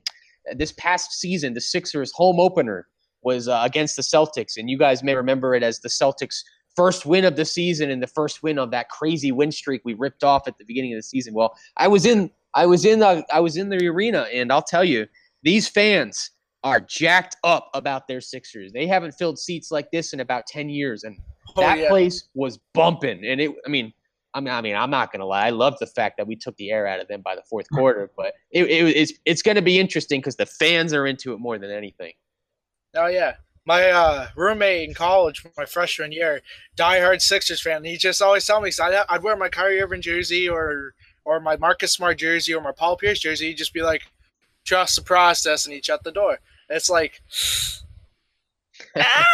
this past season, the Sixers home opener was uh, against the Celtics, and you guys may remember it as the Celtics first win of the season and the first win of that crazy win streak we ripped off at the beginning of the season. Well, I was in I was in the I was in the arena and I'll tell you, these fans are jacked up about their Sixers. They haven't filled seats like this in about 10 years and that yeah. place was bumping and it I mean I mean, I mean, I'm not gonna lie. I love the fact that we took the air out of them by the fourth quarter, but it, it, it's it's going to be interesting because the fans are into it more than anything. Oh yeah, my uh, roommate in college, my freshman year, diehard Sixers fan. He just always tell me, I'd, I'd wear my Kyrie Irving jersey or or my Marcus Smart jersey or my Paul Pierce jersey. He'd just be like, trust the process, and he'd shut the door. it's like, [LAUGHS] ah,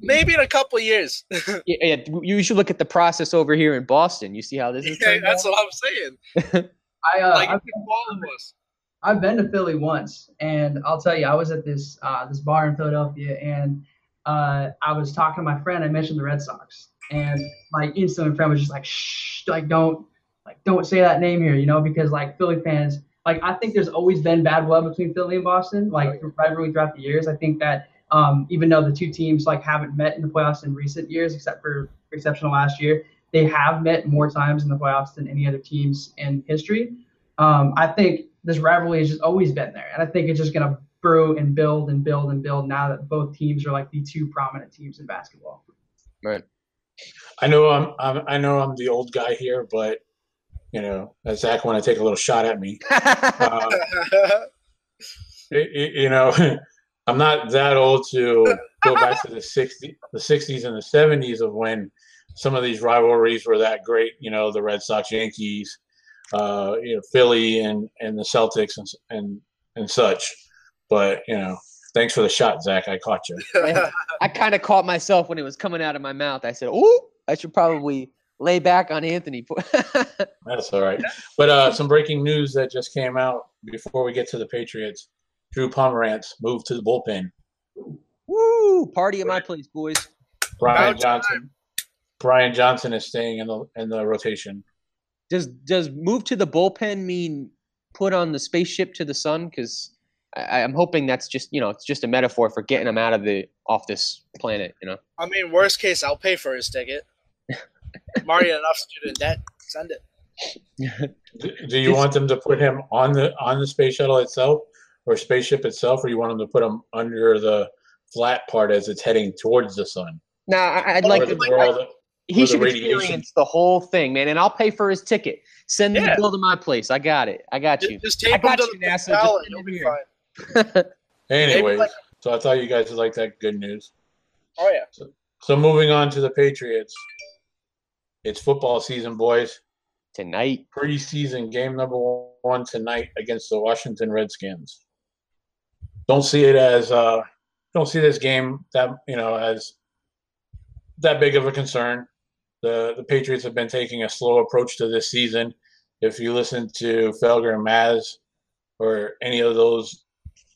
maybe in a couple years. [LAUGHS] yeah, yeah, you should look at the process over here in Boston. You see how this is. Yeah, that's out? what I'm saying. [LAUGHS] I uh, like, all of us. I've been to Philly once, and I'll tell you, I was at this uh, this bar in Philadelphia, and uh, I was talking to my friend. I mentioned the Red Sox, and my instant friend was just like, "Shh, like don't, like don't say that name here," you know, because like Philly fans, like I think there's always been bad blood between Philly and Boston, like rivalry throughout the years. I think that um, even though the two teams like haven't met in the playoffs in recent years, except for exceptional last year, they have met more times in the playoffs than any other teams in history. Um, I think this rivalry has just always been there, and I think it's just going to brew and build and build and build now that both teams are like the two prominent teams in basketball. Right. I know I'm, I'm I know I'm the old guy here, but you know, Zach want to take a little shot at me. [LAUGHS] uh, it, you know, [LAUGHS] I'm not that old to go back to the 60s, the 60s and the 70s of when some of these rivalries were that great. You know, the Red Sox, Yankees, uh, you know, Philly and and the Celtics and and and such. But you know, thanks for the shot, Zach. I caught you. [LAUGHS] I kind of caught myself when it was coming out of my mouth. I said, "Ooh, I should probably lay back on Anthony." [LAUGHS] That's all right. But uh, some breaking news that just came out before we get to the Patriots. Drew Pomeranz moved to the bullpen. Woo! Party at my place, boys. Brian About Johnson. Brian Johnson is staying in the in the rotation. Does does move to the bullpen mean put on the spaceship to the sun? Because I'm hoping that's just you know it's just a metaphor for getting him out of the off this planet. You know. I mean, worst case, I'll pay for his ticket. [LAUGHS] Mario enough student debt. Send it. [LAUGHS] Do, do you want them to put him on the on the space shuttle itself, or spaceship itself, or you want them to put them under the flat part as it's heading towards the sun? Nah, I- I'd like to. the- where all the- he the should radiation- experience the whole thing, man, and I'll pay for his ticket. Send the bill to my place. I got it. I got you. Just I tape him got to you, the NASA. Just ballot. send be here. fine. [LAUGHS] Anyways, like- so I thought you guys would like that good news. Oh yeah. So moving on to the Patriots. It's football season, boys. Tonight, Preseason game number one tonight against the Washington Redskins. Don't see it as uh don't see this game that you know as that big of a concern. The the Patriots have been taking a slow approach to this season. If you listen to Felger and Maz or any of those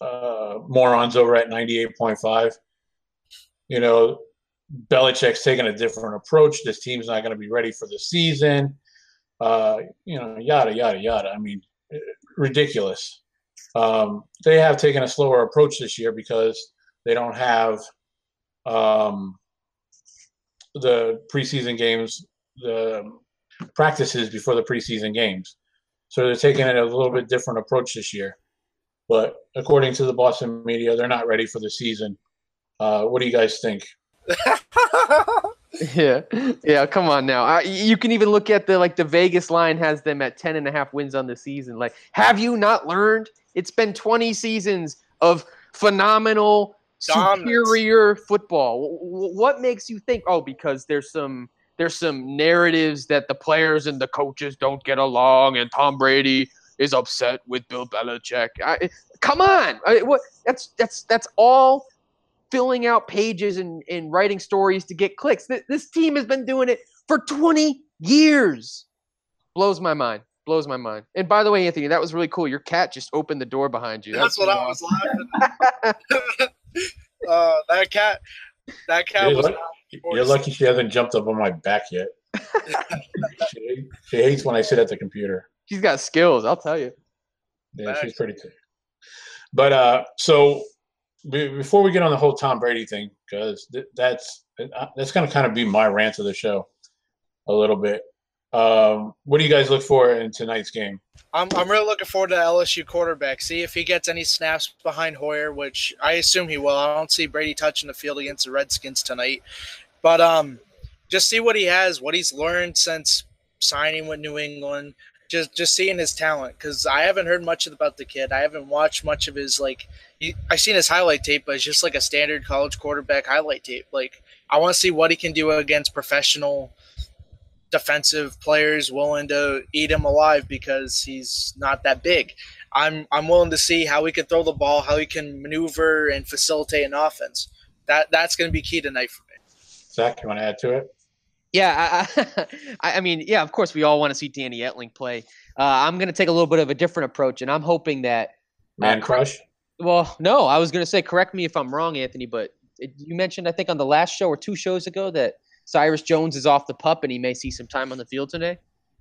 uh, morons over at 98.5, you know, Belichick's taking a different approach. This team's not going to be ready for the season. Uh, you know, yada yada yada. I mean, ridiculous. Um, they have taken a slower approach this year because they don't have um, the preseason games, the practices before the preseason games. So they're taking it a little bit different approach this year. But according to the Boston media, they're not ready for the season. Uh, what do you guys think? [LAUGHS] yeah, yeah. Come on now. I, you can even look at the like the Vegas line has them at 10 and a half wins on the season. Like, have you not learned? It's been 20 seasons of phenomenal, Dominance. superior football. What makes you think? Oh, because there's some there's some narratives that the players and the coaches don't get along, and Tom Brady is upset with Bill Belichick. I, come on, I, what? That's that's that's all filling out pages and, and writing stories to get clicks. Th- This team has been doing it for 20 years. Blows my mind. Blows my mind. And by the way, Anthony, that was really cool. Your cat just opened the door behind you. That That's what I was laughing. [LAUGHS] uh, that cat. That cat You're was. lucky, you're lucky she hasn't jumped up on my back yet. [LAUGHS] she, she hates when I sit at the computer. She's got skills, I'll tell you. Yeah, she's pretty good. But uh, so be, before we get on the whole Tom Brady thing, because th- that's uh, that's going to kind of be my rant of the show, a little bit. Um, what do you guys look for in tonight's game? I'm, I'm really looking forward to LSU quarterback. See if he gets any snaps behind Hoyer, which I assume he will. I don't see Brady touching the field against the Redskins tonight. But um, just see what he has, what he's learned since signing with New England. Just just seeing his talent because I haven't heard much about the kid. I haven't watched much of his like. He, I've seen his highlight tape, but it's just like a standard college quarterback highlight tape. Like I want to see what he can do against professional defensive players willing to eat him alive because he's not that big. I'm I'm willing to see how he can throw the ball, how he can maneuver and facilitate an offense. That that's going to be key tonight for me. Zach, you want to add to it? Yeah, I, [LAUGHS] I, I mean, yeah, of course, we all want to see Danny Etling play. Uh, I'm going to take a little bit of a different approach, and I'm hoping that Man crush. Well, no, I was going to say, correct me if I'm wrong, Anthony, but it, you mentioned, I think, on the last show or two shows ago that Cyrus Jones is off the pup and he may see some time on the field today.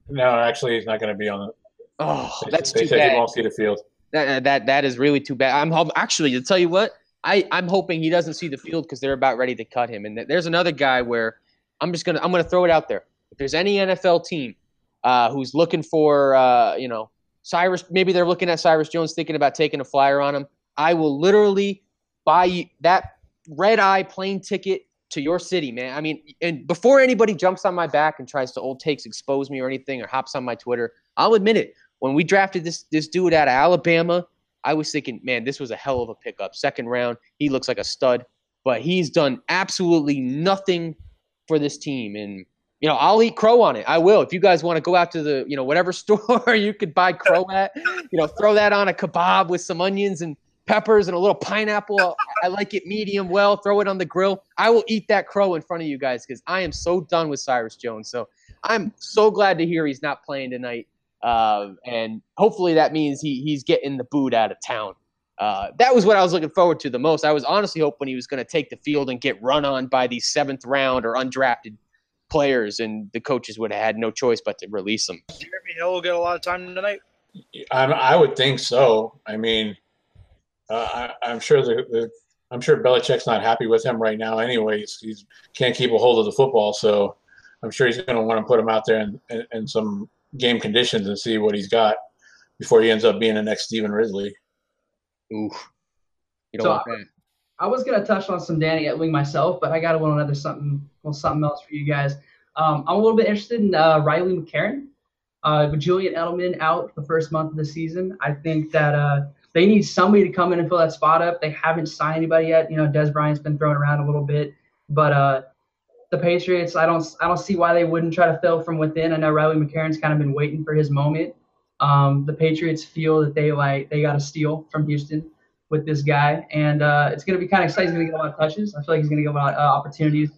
No, actually, he's not going to be on the. Oh, They, that's they too said he won't see the field. That, that that is really too bad. I'm actually to tell you what, I I'm hoping he doesn't see the field because they're about ready to cut him. And there's another guy where I'm just gonna I'm gonna throw it out there. If there's any NFL team uh, who's looking for uh, you know Cyrus, maybe they're looking at Cyrus Jones, thinking about taking a flyer on him. I will literally buy you that red eye plane ticket to your city, man. I mean, and before anybody jumps on my back and tries to old takes expose me or anything or hops on my Twitter, I'll admit it. When we drafted this this dude out of Alabama, I was thinking, man, this was a hell of a pickup. Second round, he looks like a stud, but he's done absolutely nothing for this team. And you know, I'll eat crow on it. I will. If you guys want to go out to the you know whatever [LAUGHS] store you could buy crow at, you know, throw that on a kebab with some onions and peppers and a little pineapple. I like it medium well. Throw it on the grill. I will eat that crow in front of you guys because I am so done with Cyrus Jones. So I'm so glad to hear he's not playing tonight. Uh, and hopefully that means he he's getting the boot out of town. uh, that was what I was looking forward to the most. I was honestly hoping he was going to take the field and get run on by these seventh round or undrafted players, and the coaches would have had no choice but to release him. Jeremy Hill will get a lot of time tonight. I, I would think so. I mean, uh, I, am sure the, the, I'm sure Belichick's not happy with him right now. Anyways, he can't keep a hold of the football, so I'm sure he's going to want to put him out there in, in, in some game conditions and see what he's got before he ends up being the next Stevan Ridley. Ooh, you don't So, want that. I was gonna touch on some Danny Etling myself, but I got one another something, well, something else for you guys. Um, I'm a little bit interested in uh, Riley McCarron. Uh, with Julian Edelman out the first month of the season, I think that uh, they need somebody to come in and fill that spot up. They haven't signed anybody yet. You know, Dez Bryant's been thrown around a little bit, but uh, the Patriots, I don't, I don't see why they wouldn't try to fill from within. I know Riley McCarron's kind of been waiting for his moment. Um, the Patriots feel that they like they got a steal from Houston with this guy, and uh, it's going to be kind of exciting. He's going to get a lot of touches. I feel like he's going to get a lot of uh, opportunities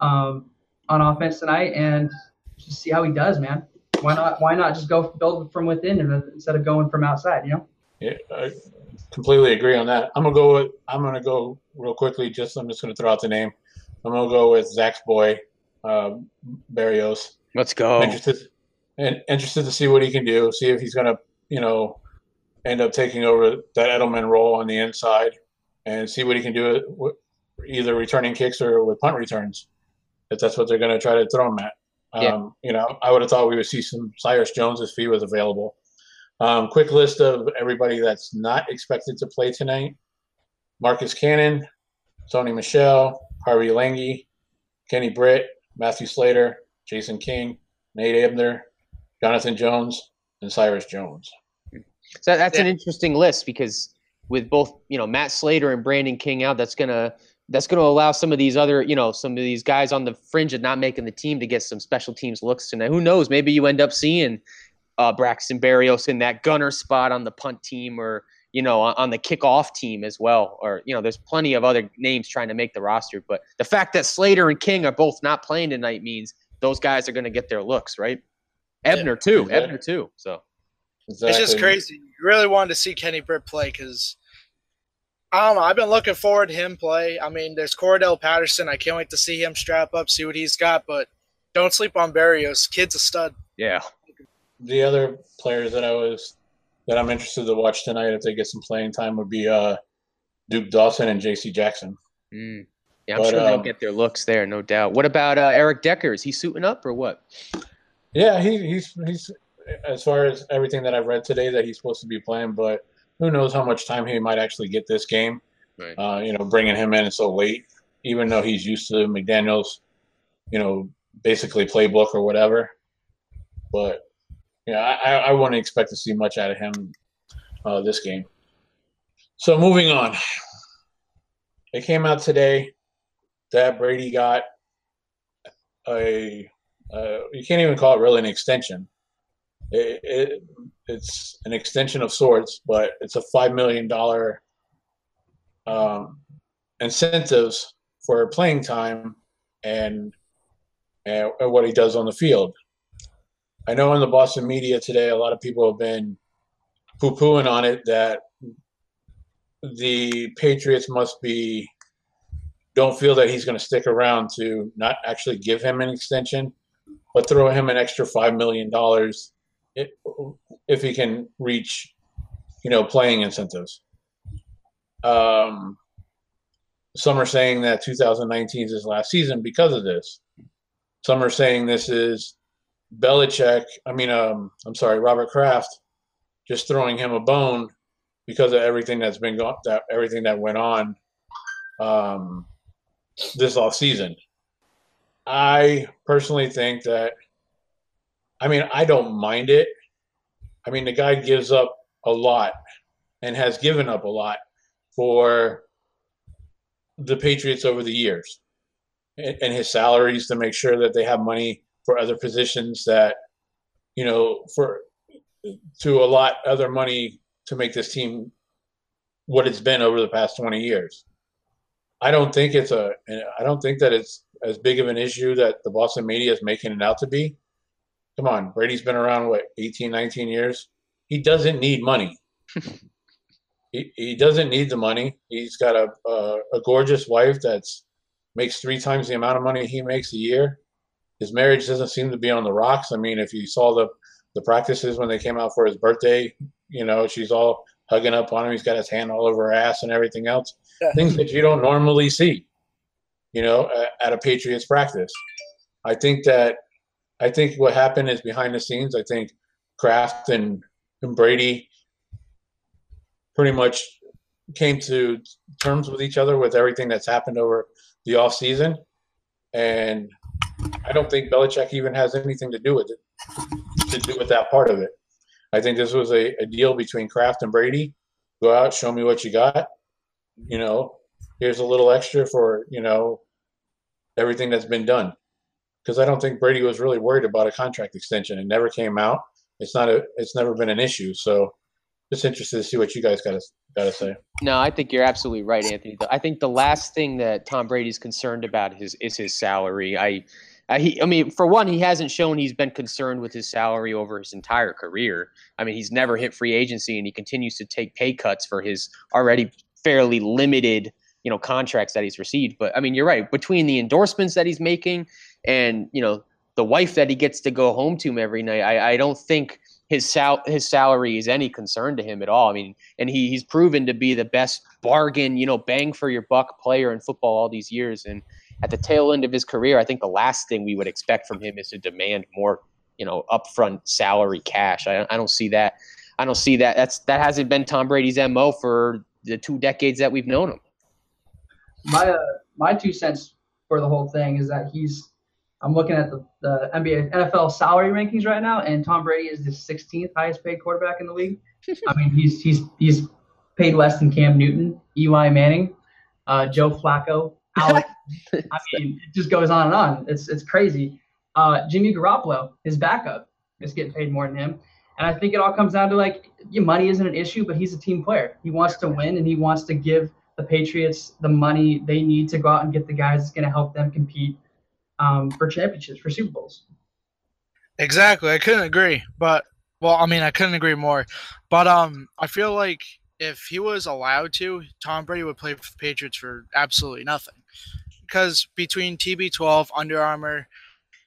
um, on offense tonight, and just see how he does, man. Why not? Why not just go build from within instead of going from outside? You know. Yeah, I completely agree on that. I'm gonna go with. I'm gonna go real quickly. Just I'm just gonna throw out the name. I'm gonna go with Zach's boy, uh, Berrios. Let's go. Interested, and interested to see what he can do. See if he's gonna, you know, end up taking over that Edelman role on the inside, and see what he can do with either returning kicks or with punt returns. If that's what they're gonna try to throw him at. Um, Yeah. You know, I would have thought we would see some Cyrus Jones if he was available. Um, quick list of everybody that's not expected to play tonight: Marcus Cannon, Tony Michel, Harvey Langi, Kenny Britt, Matthew Slater, Jason King, Nate Ebner, Jonathan Jones, and Cyrus Jones. So that's an interesting list because with both you know Matt Slater and Brandon King out, that's gonna that's gonna allow some of these other you know some of these guys on the fringe of not making the team to get some special teams looks tonight. Who knows? Maybe you end up seeing uh, Braxton Berrios in that gunner spot on the punt team or you know on, on the kickoff team as well. Or you know there's plenty of other names trying to make the roster, but the fact that Slater and King are both not playing tonight means those guys are gonna get their looks right. Ebner too. exactly. Ebner too. So. It's just crazy. You really wanted to see Kenny Britt play because I don't know. I've been looking forward to him play. I mean, there's Cordarrelle Patterson. I can't wait to see him strap up, see what he's got. But don't sleep on Berrios. Kid's a stud. Yeah. The other players that I was that I'm interested to watch tonight if they get some playing time would be uh, Duke Dawson and J.C. Jackson. Mm. Yeah, I'm But, sure they'll um, get their looks there, no doubt. What about uh, Eric Decker? Is he suiting up or what? Yeah, he, he's he's as far as everything that I've read today that he's supposed to be playing, but who knows how much time he might actually get this game. Right. Uh, you know, bringing him in so late, even though he's used to McDaniels', you know, basically playbook or whatever. But yeah, I, I wouldn't expect to see much out of him uh, this game. So moving on, it came out today that Brady got a uh, you can't even call it really an extension. It, it, it's an extension of sorts, but it's a five million dollar um, incentives for playing time and, and what he does on the field. I know in the Boston media today, a lot of people have been poo-pooing on it that the Patriots must be don't feel that he's going to stick around to not actually give him an extension, but throw him an extra five million dollars if he can reach, you know, playing incentives. Um, some are saying that 2019 is his last season because of this. Some are saying this is Belichick. I mean, um, I'm sorry, Robert Kraft, just throwing him a bone because of everything that's been going, that everything that went on um, this off season. I personally think that. I mean, I don't mind it. I mean, the guy gives up a lot and has given up a lot for the Patriots over the years and, and his salaries to make sure that they have money for other positions that, you know, for to allot other money to make this team what it's been over the past 20 years. I don't think it's a I don't think that it's as big of an issue that the Boston media is making it out to be. Come on, Brady's been around what 18, 19 years. He doesn't need money. [LAUGHS] he, he doesn't need the money. He's got a, a a gorgeous wife that's makes three times the amount of money he makes a year. His marriage doesn't seem to be on the rocks. I mean, if you saw the the practices when they came out for his birthday, you know, she's all hugging up on him. He's got his hand all over her ass and everything else. Things that you don't normally see, you know, at a Patriots practice. I think that I think what happened is behind the scenes. I think Kraft and, and Brady pretty much came to terms with each other with everything that's happened over the off season, and I don't think Belichick even has anything to do with it to do with that part of it. I think this was a, a deal between Kraft and Brady. Go out, show me what you got. You know, here's a little extra for you know everything that's been done. Because I don't think Brady was really worried about a contract extension. It never came out. It's not a. It's never been an issue. So, just interested to see what you guys got to got to say. No, I think you're absolutely right, Anthony. I think the last thing that Tom Brady's concerned about is is his salary. I uh, he, I mean, for one, he hasn't shown he's been concerned with his salary over his entire career. I mean, he's never hit free agency, and he continues to take pay cuts for his already fairly limited, you know, contracts that he's received. But I mean, you're right. Between the endorsements that he's making, and you know, the wife that he gets to go home to every night, I, I don't think his sal- his salary is any concern to him at all. I mean, and he he's proven to be the best bargain, you know, bang for your buck player in football all these years, and at the tail end of his career, I think the last thing we would expect from him is to demand more, you know, upfront salary cash. I, I don't see that. I don't see that. That's that hasn't been Tom Brady's mo for the two decades that we've known him. My uh, my two cents for the whole thing is that he's. I'm looking at the, the NBA NFL salary rankings right now, and Tom Brady is the 16th highest paid quarterback in the league. [LAUGHS] I mean, he's he's he's paid less than Cam Newton, Eli Manning, uh, Joe Flacco, Alex. [LAUGHS] I mean, it just goes on and on. It's it's crazy. Uh, Jimmy Garoppolo, his backup, is getting paid more than him. And I think it all comes down to like your money isn't an issue, but he's a team player. He wants to win and he wants to give the Patriots the money they need to go out and get the guys that's going to help them compete um, for championships, for Super Bowls. Exactly. I couldn't agree. But, well, I mean, I couldn't agree more. But um, I feel like if he was allowed to, Tom Brady would play for the Patriots for absolutely nothing. Because between TB12, Under Armour,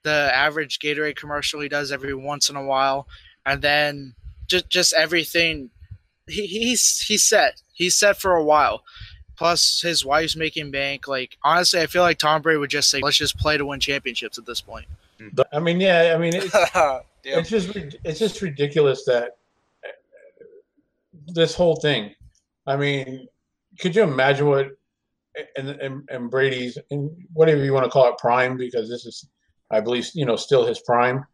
the average Gatorade commercial he does every once in a while, and then just just everything, he, he's he's set. He's set for a while. Plus, his wife's making bank. Like honestly, I feel like Tom Brady would just say, "Let's just play to win championships at this point." I mean, yeah, I mean, it's, [LAUGHS] it's just it's just ridiculous that this whole thing. I mean, could you imagine what and and, and Brady's and whatever you want to call it prime because this is, I believe, you know, still his prime.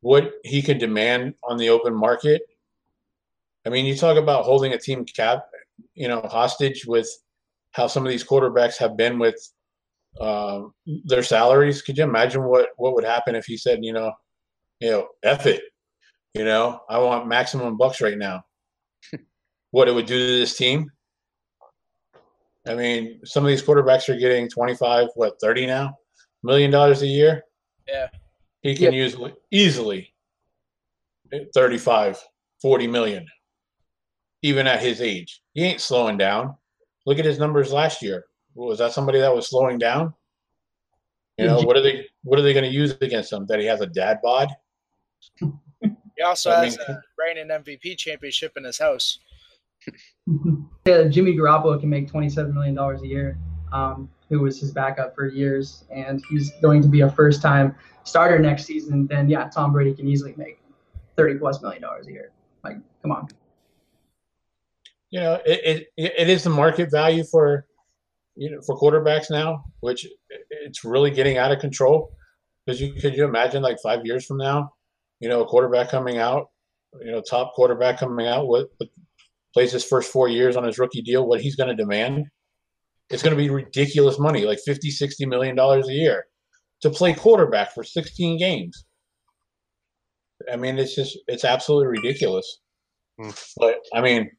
What he could demand on the open market. I mean, you talk about holding a team cap, you know, hostage with how some of these quarterbacks have been with uh, their salaries. Could you imagine what what would happen if he said, you know, you know, F it, you know, I want maximum bucks right now [LAUGHS] what it would do to this team. I mean, some of these quarterbacks are getting 25, what, 30 now? Million dollars a year? Yeah. He can use easily 35, 40 million, even at his age. He ain't slowing down. Look at his numbers last year. Was that somebody that was slowing down? You know, what are they what are they going to use against him? That he has a dad bod? He also I has mean, a reigning MVP championship in his house. [LAUGHS] yeah, Jimmy Garoppolo can make twenty-seven million dollars a year. Um, who was his backup for years, and he's going to be a first-time starter next season. Then yeah, Tom Brady can easily make thirty plus million dollars a year. Like, come on. You know, it, it it is the market value for you know for quarterbacks now, which it's really getting out of control. Because you could you imagine like five years from now, you know, a quarterback coming out, you know, top quarterback coming out with, with plays his first four years on his rookie deal, what he's going to demand, it's going to be ridiculous money, like 50, 60 million dollars a year to play quarterback for 16 games. I mean, it's just, it's absolutely ridiculous. Hmm. But I mean,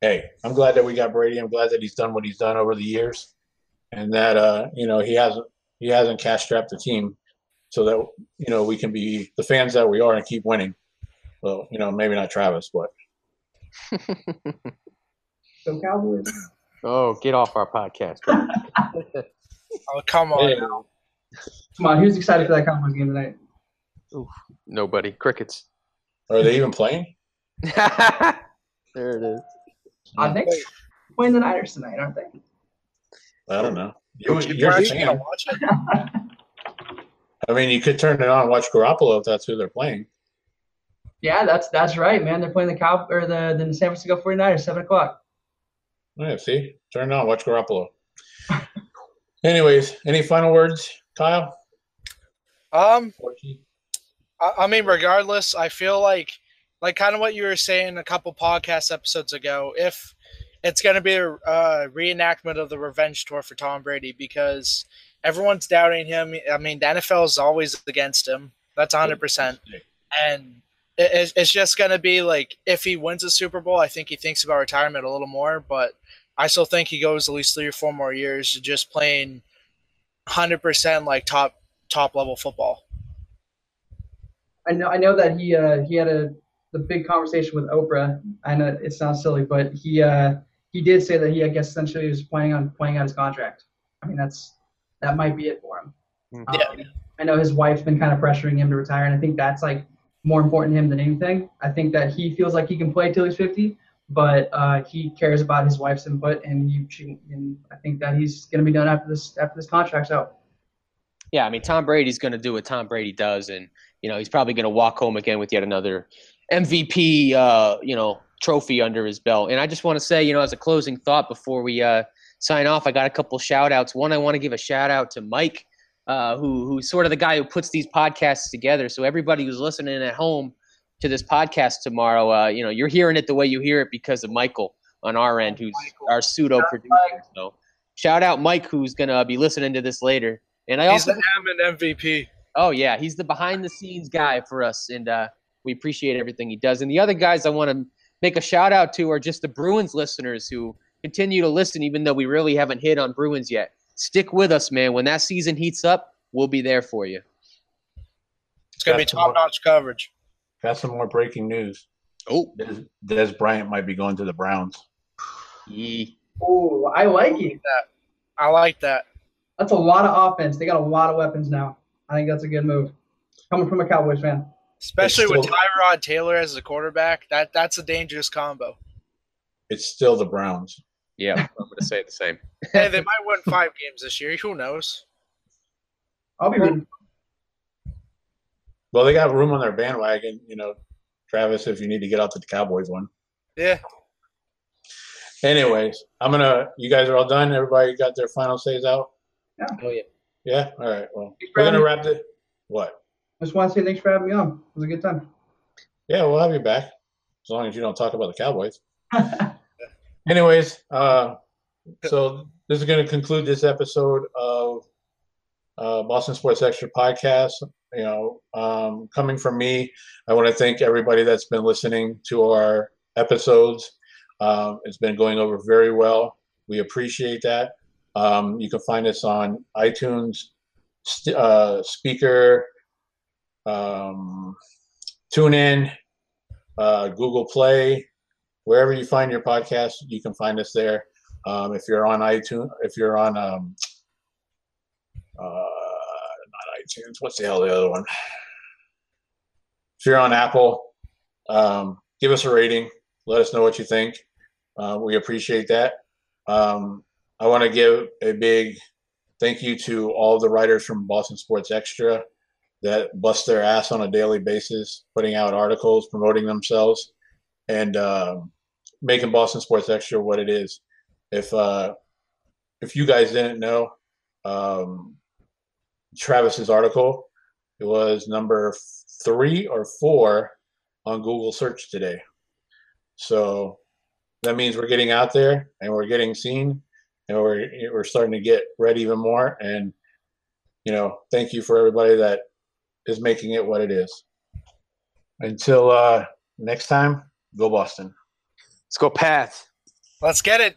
hey, I'm glad that we got Brady. I'm glad that he's done what he's done over the years and that, uh, you know, he hasn't, he hasn't cash strapped the team so that, you know, we can be the fans that we are and keep winning. Well, you know, maybe not Travis, but [LAUGHS] Go Cowboys. Oh, get off our podcast. [LAUGHS] Oh, come on. Hey, now. Come on, who's excited for that Cowboys game tonight? Nobody. Crickets. Are they even playing? [LAUGHS] there it is. I think they're playing the Niners tonight, aren't they? I don't know. You, You you're Bryce, saying. gonna watch it? I mean, you could turn it on and watch Garoppolo if that's who they're playing. Yeah, that's that's right, man. They're playing the Cow or the, the San Francisco 49ers, seven o'clock. Yeah, see, turn it on, watch Garoppolo. [LAUGHS] Anyways, any final words, Kyle? Um, I, I mean, regardless, I feel like, like kind of what you were saying a couple podcast episodes ago. If it's going to be a uh, reenactment of the revenge tour for Tom Brady, because everyone's doubting him. I mean, the NFL is always against him. That's 100. percent And it, it's- it's just going to be like if he wins a Super Bowl, I think he thinks about retirement a little more. But I still think he goes at least three or four more years just playing 100 percent like top top level football. I know I know that he uh, he had a the big conversation with Oprah. I know it sounds silly, but he uh, he did say that he I guess essentially was planning on playing out his contract. I mean that's that might be it for him. Mhm. Yeah. Um, I know his wife's been kind of pressuring him to retire, and I think that's like more important to him than anything. I think that he feels like he can play till he's 50, but uh, he cares about his wife's input, and and I think that he's going to be done after this after this contract's out. Yeah, I mean, Tom Brady's going to do what Tom Brady does, and you know he's probably going to walk home again with yet another MVP, uh, you know, trophy under his belt. And I just want to say, you know, as a closing thought before we uh, sign off, I got a couple shout outs. One, I want to give a shout out to Mike, uh, who who's sort of the guy who puts these podcasts together. So everybody who's listening at home to this podcast tomorrow, uh, you know, you're hearing it the way you hear it because of Michael on our end, who's our pseudo producer. So shout out Mike, who's going to be listening to this later. And I He's also Hammond MVP. Oh yeah, he's the behind the scenes guy for us, and uh, we appreciate everything he does. And the other guys I want to make a shout out to are just the Bruins listeners who continue to listen, even though we really haven't hit on Bruins yet. Stick with us, man. When that season heats up, we'll be there for you. It's gonna be That's the one. top notch coverage. Got some more breaking news. Oh, Dez, Dez Bryant might be going to the Browns. Yee. Oh, I like it. I like that. That's a lot of offense. They got a lot of weapons now. I think that's a good move. Coming from a Cowboys fan. Especially It's with still- Tyrod Taylor as a quarterback. That that's a dangerous combo. It's still the Browns. Yeah, I'm going to say the same. [LAUGHS] hey, they might win five games this year. Who knows? I'll be rooting. Well, they got room on their bandwagon. You know, Travis, if you need to get out to the Cowboys one. Yeah. Anyways, I'm gonna. You guys are all done. Everybody got their final says out. Yeah. Oh yeah. Yeah. All right. Well, Thanks we're gonna having wrap it. What? I just want to say thanks for having me on. It was a good time. Yeah, we'll have you back as long as you don't talk about the Cowboys. [LAUGHS] Anyways, uh, so this is going to conclude this episode of uh, Boston Sports Extra podcast. You know, um, coming from me, I want to thank everybody that's been listening to our episodes. Um, it's been going over very well. We appreciate that. Um, you can find us on iTunes, uh, Spreaker, um, TuneIn, uh, Google Play, wherever you find your podcast, you can find us there. Um, if you're on iTunes, if you're on um, uh, not iTunes, what's the hell the other one? If you're on Apple, um, give us a rating. Let us know what you think. Uh, we appreciate that. Um, I want to give a big thank you to all the writers from Boston Sports Extra that bust their ass on a daily basis, putting out articles, promoting themselves, and um, making Boston Sports Extra what it is. If uh, if you guys didn't know, um, Travis's article it was number three or four on Google search today. So that means we're getting out there and we're getting seen, and we're we're starting to get read even more. And you know, thank you for everybody that is making it what it is. Until uh, next time, go Boston. Let's go, Pat. Let's get it.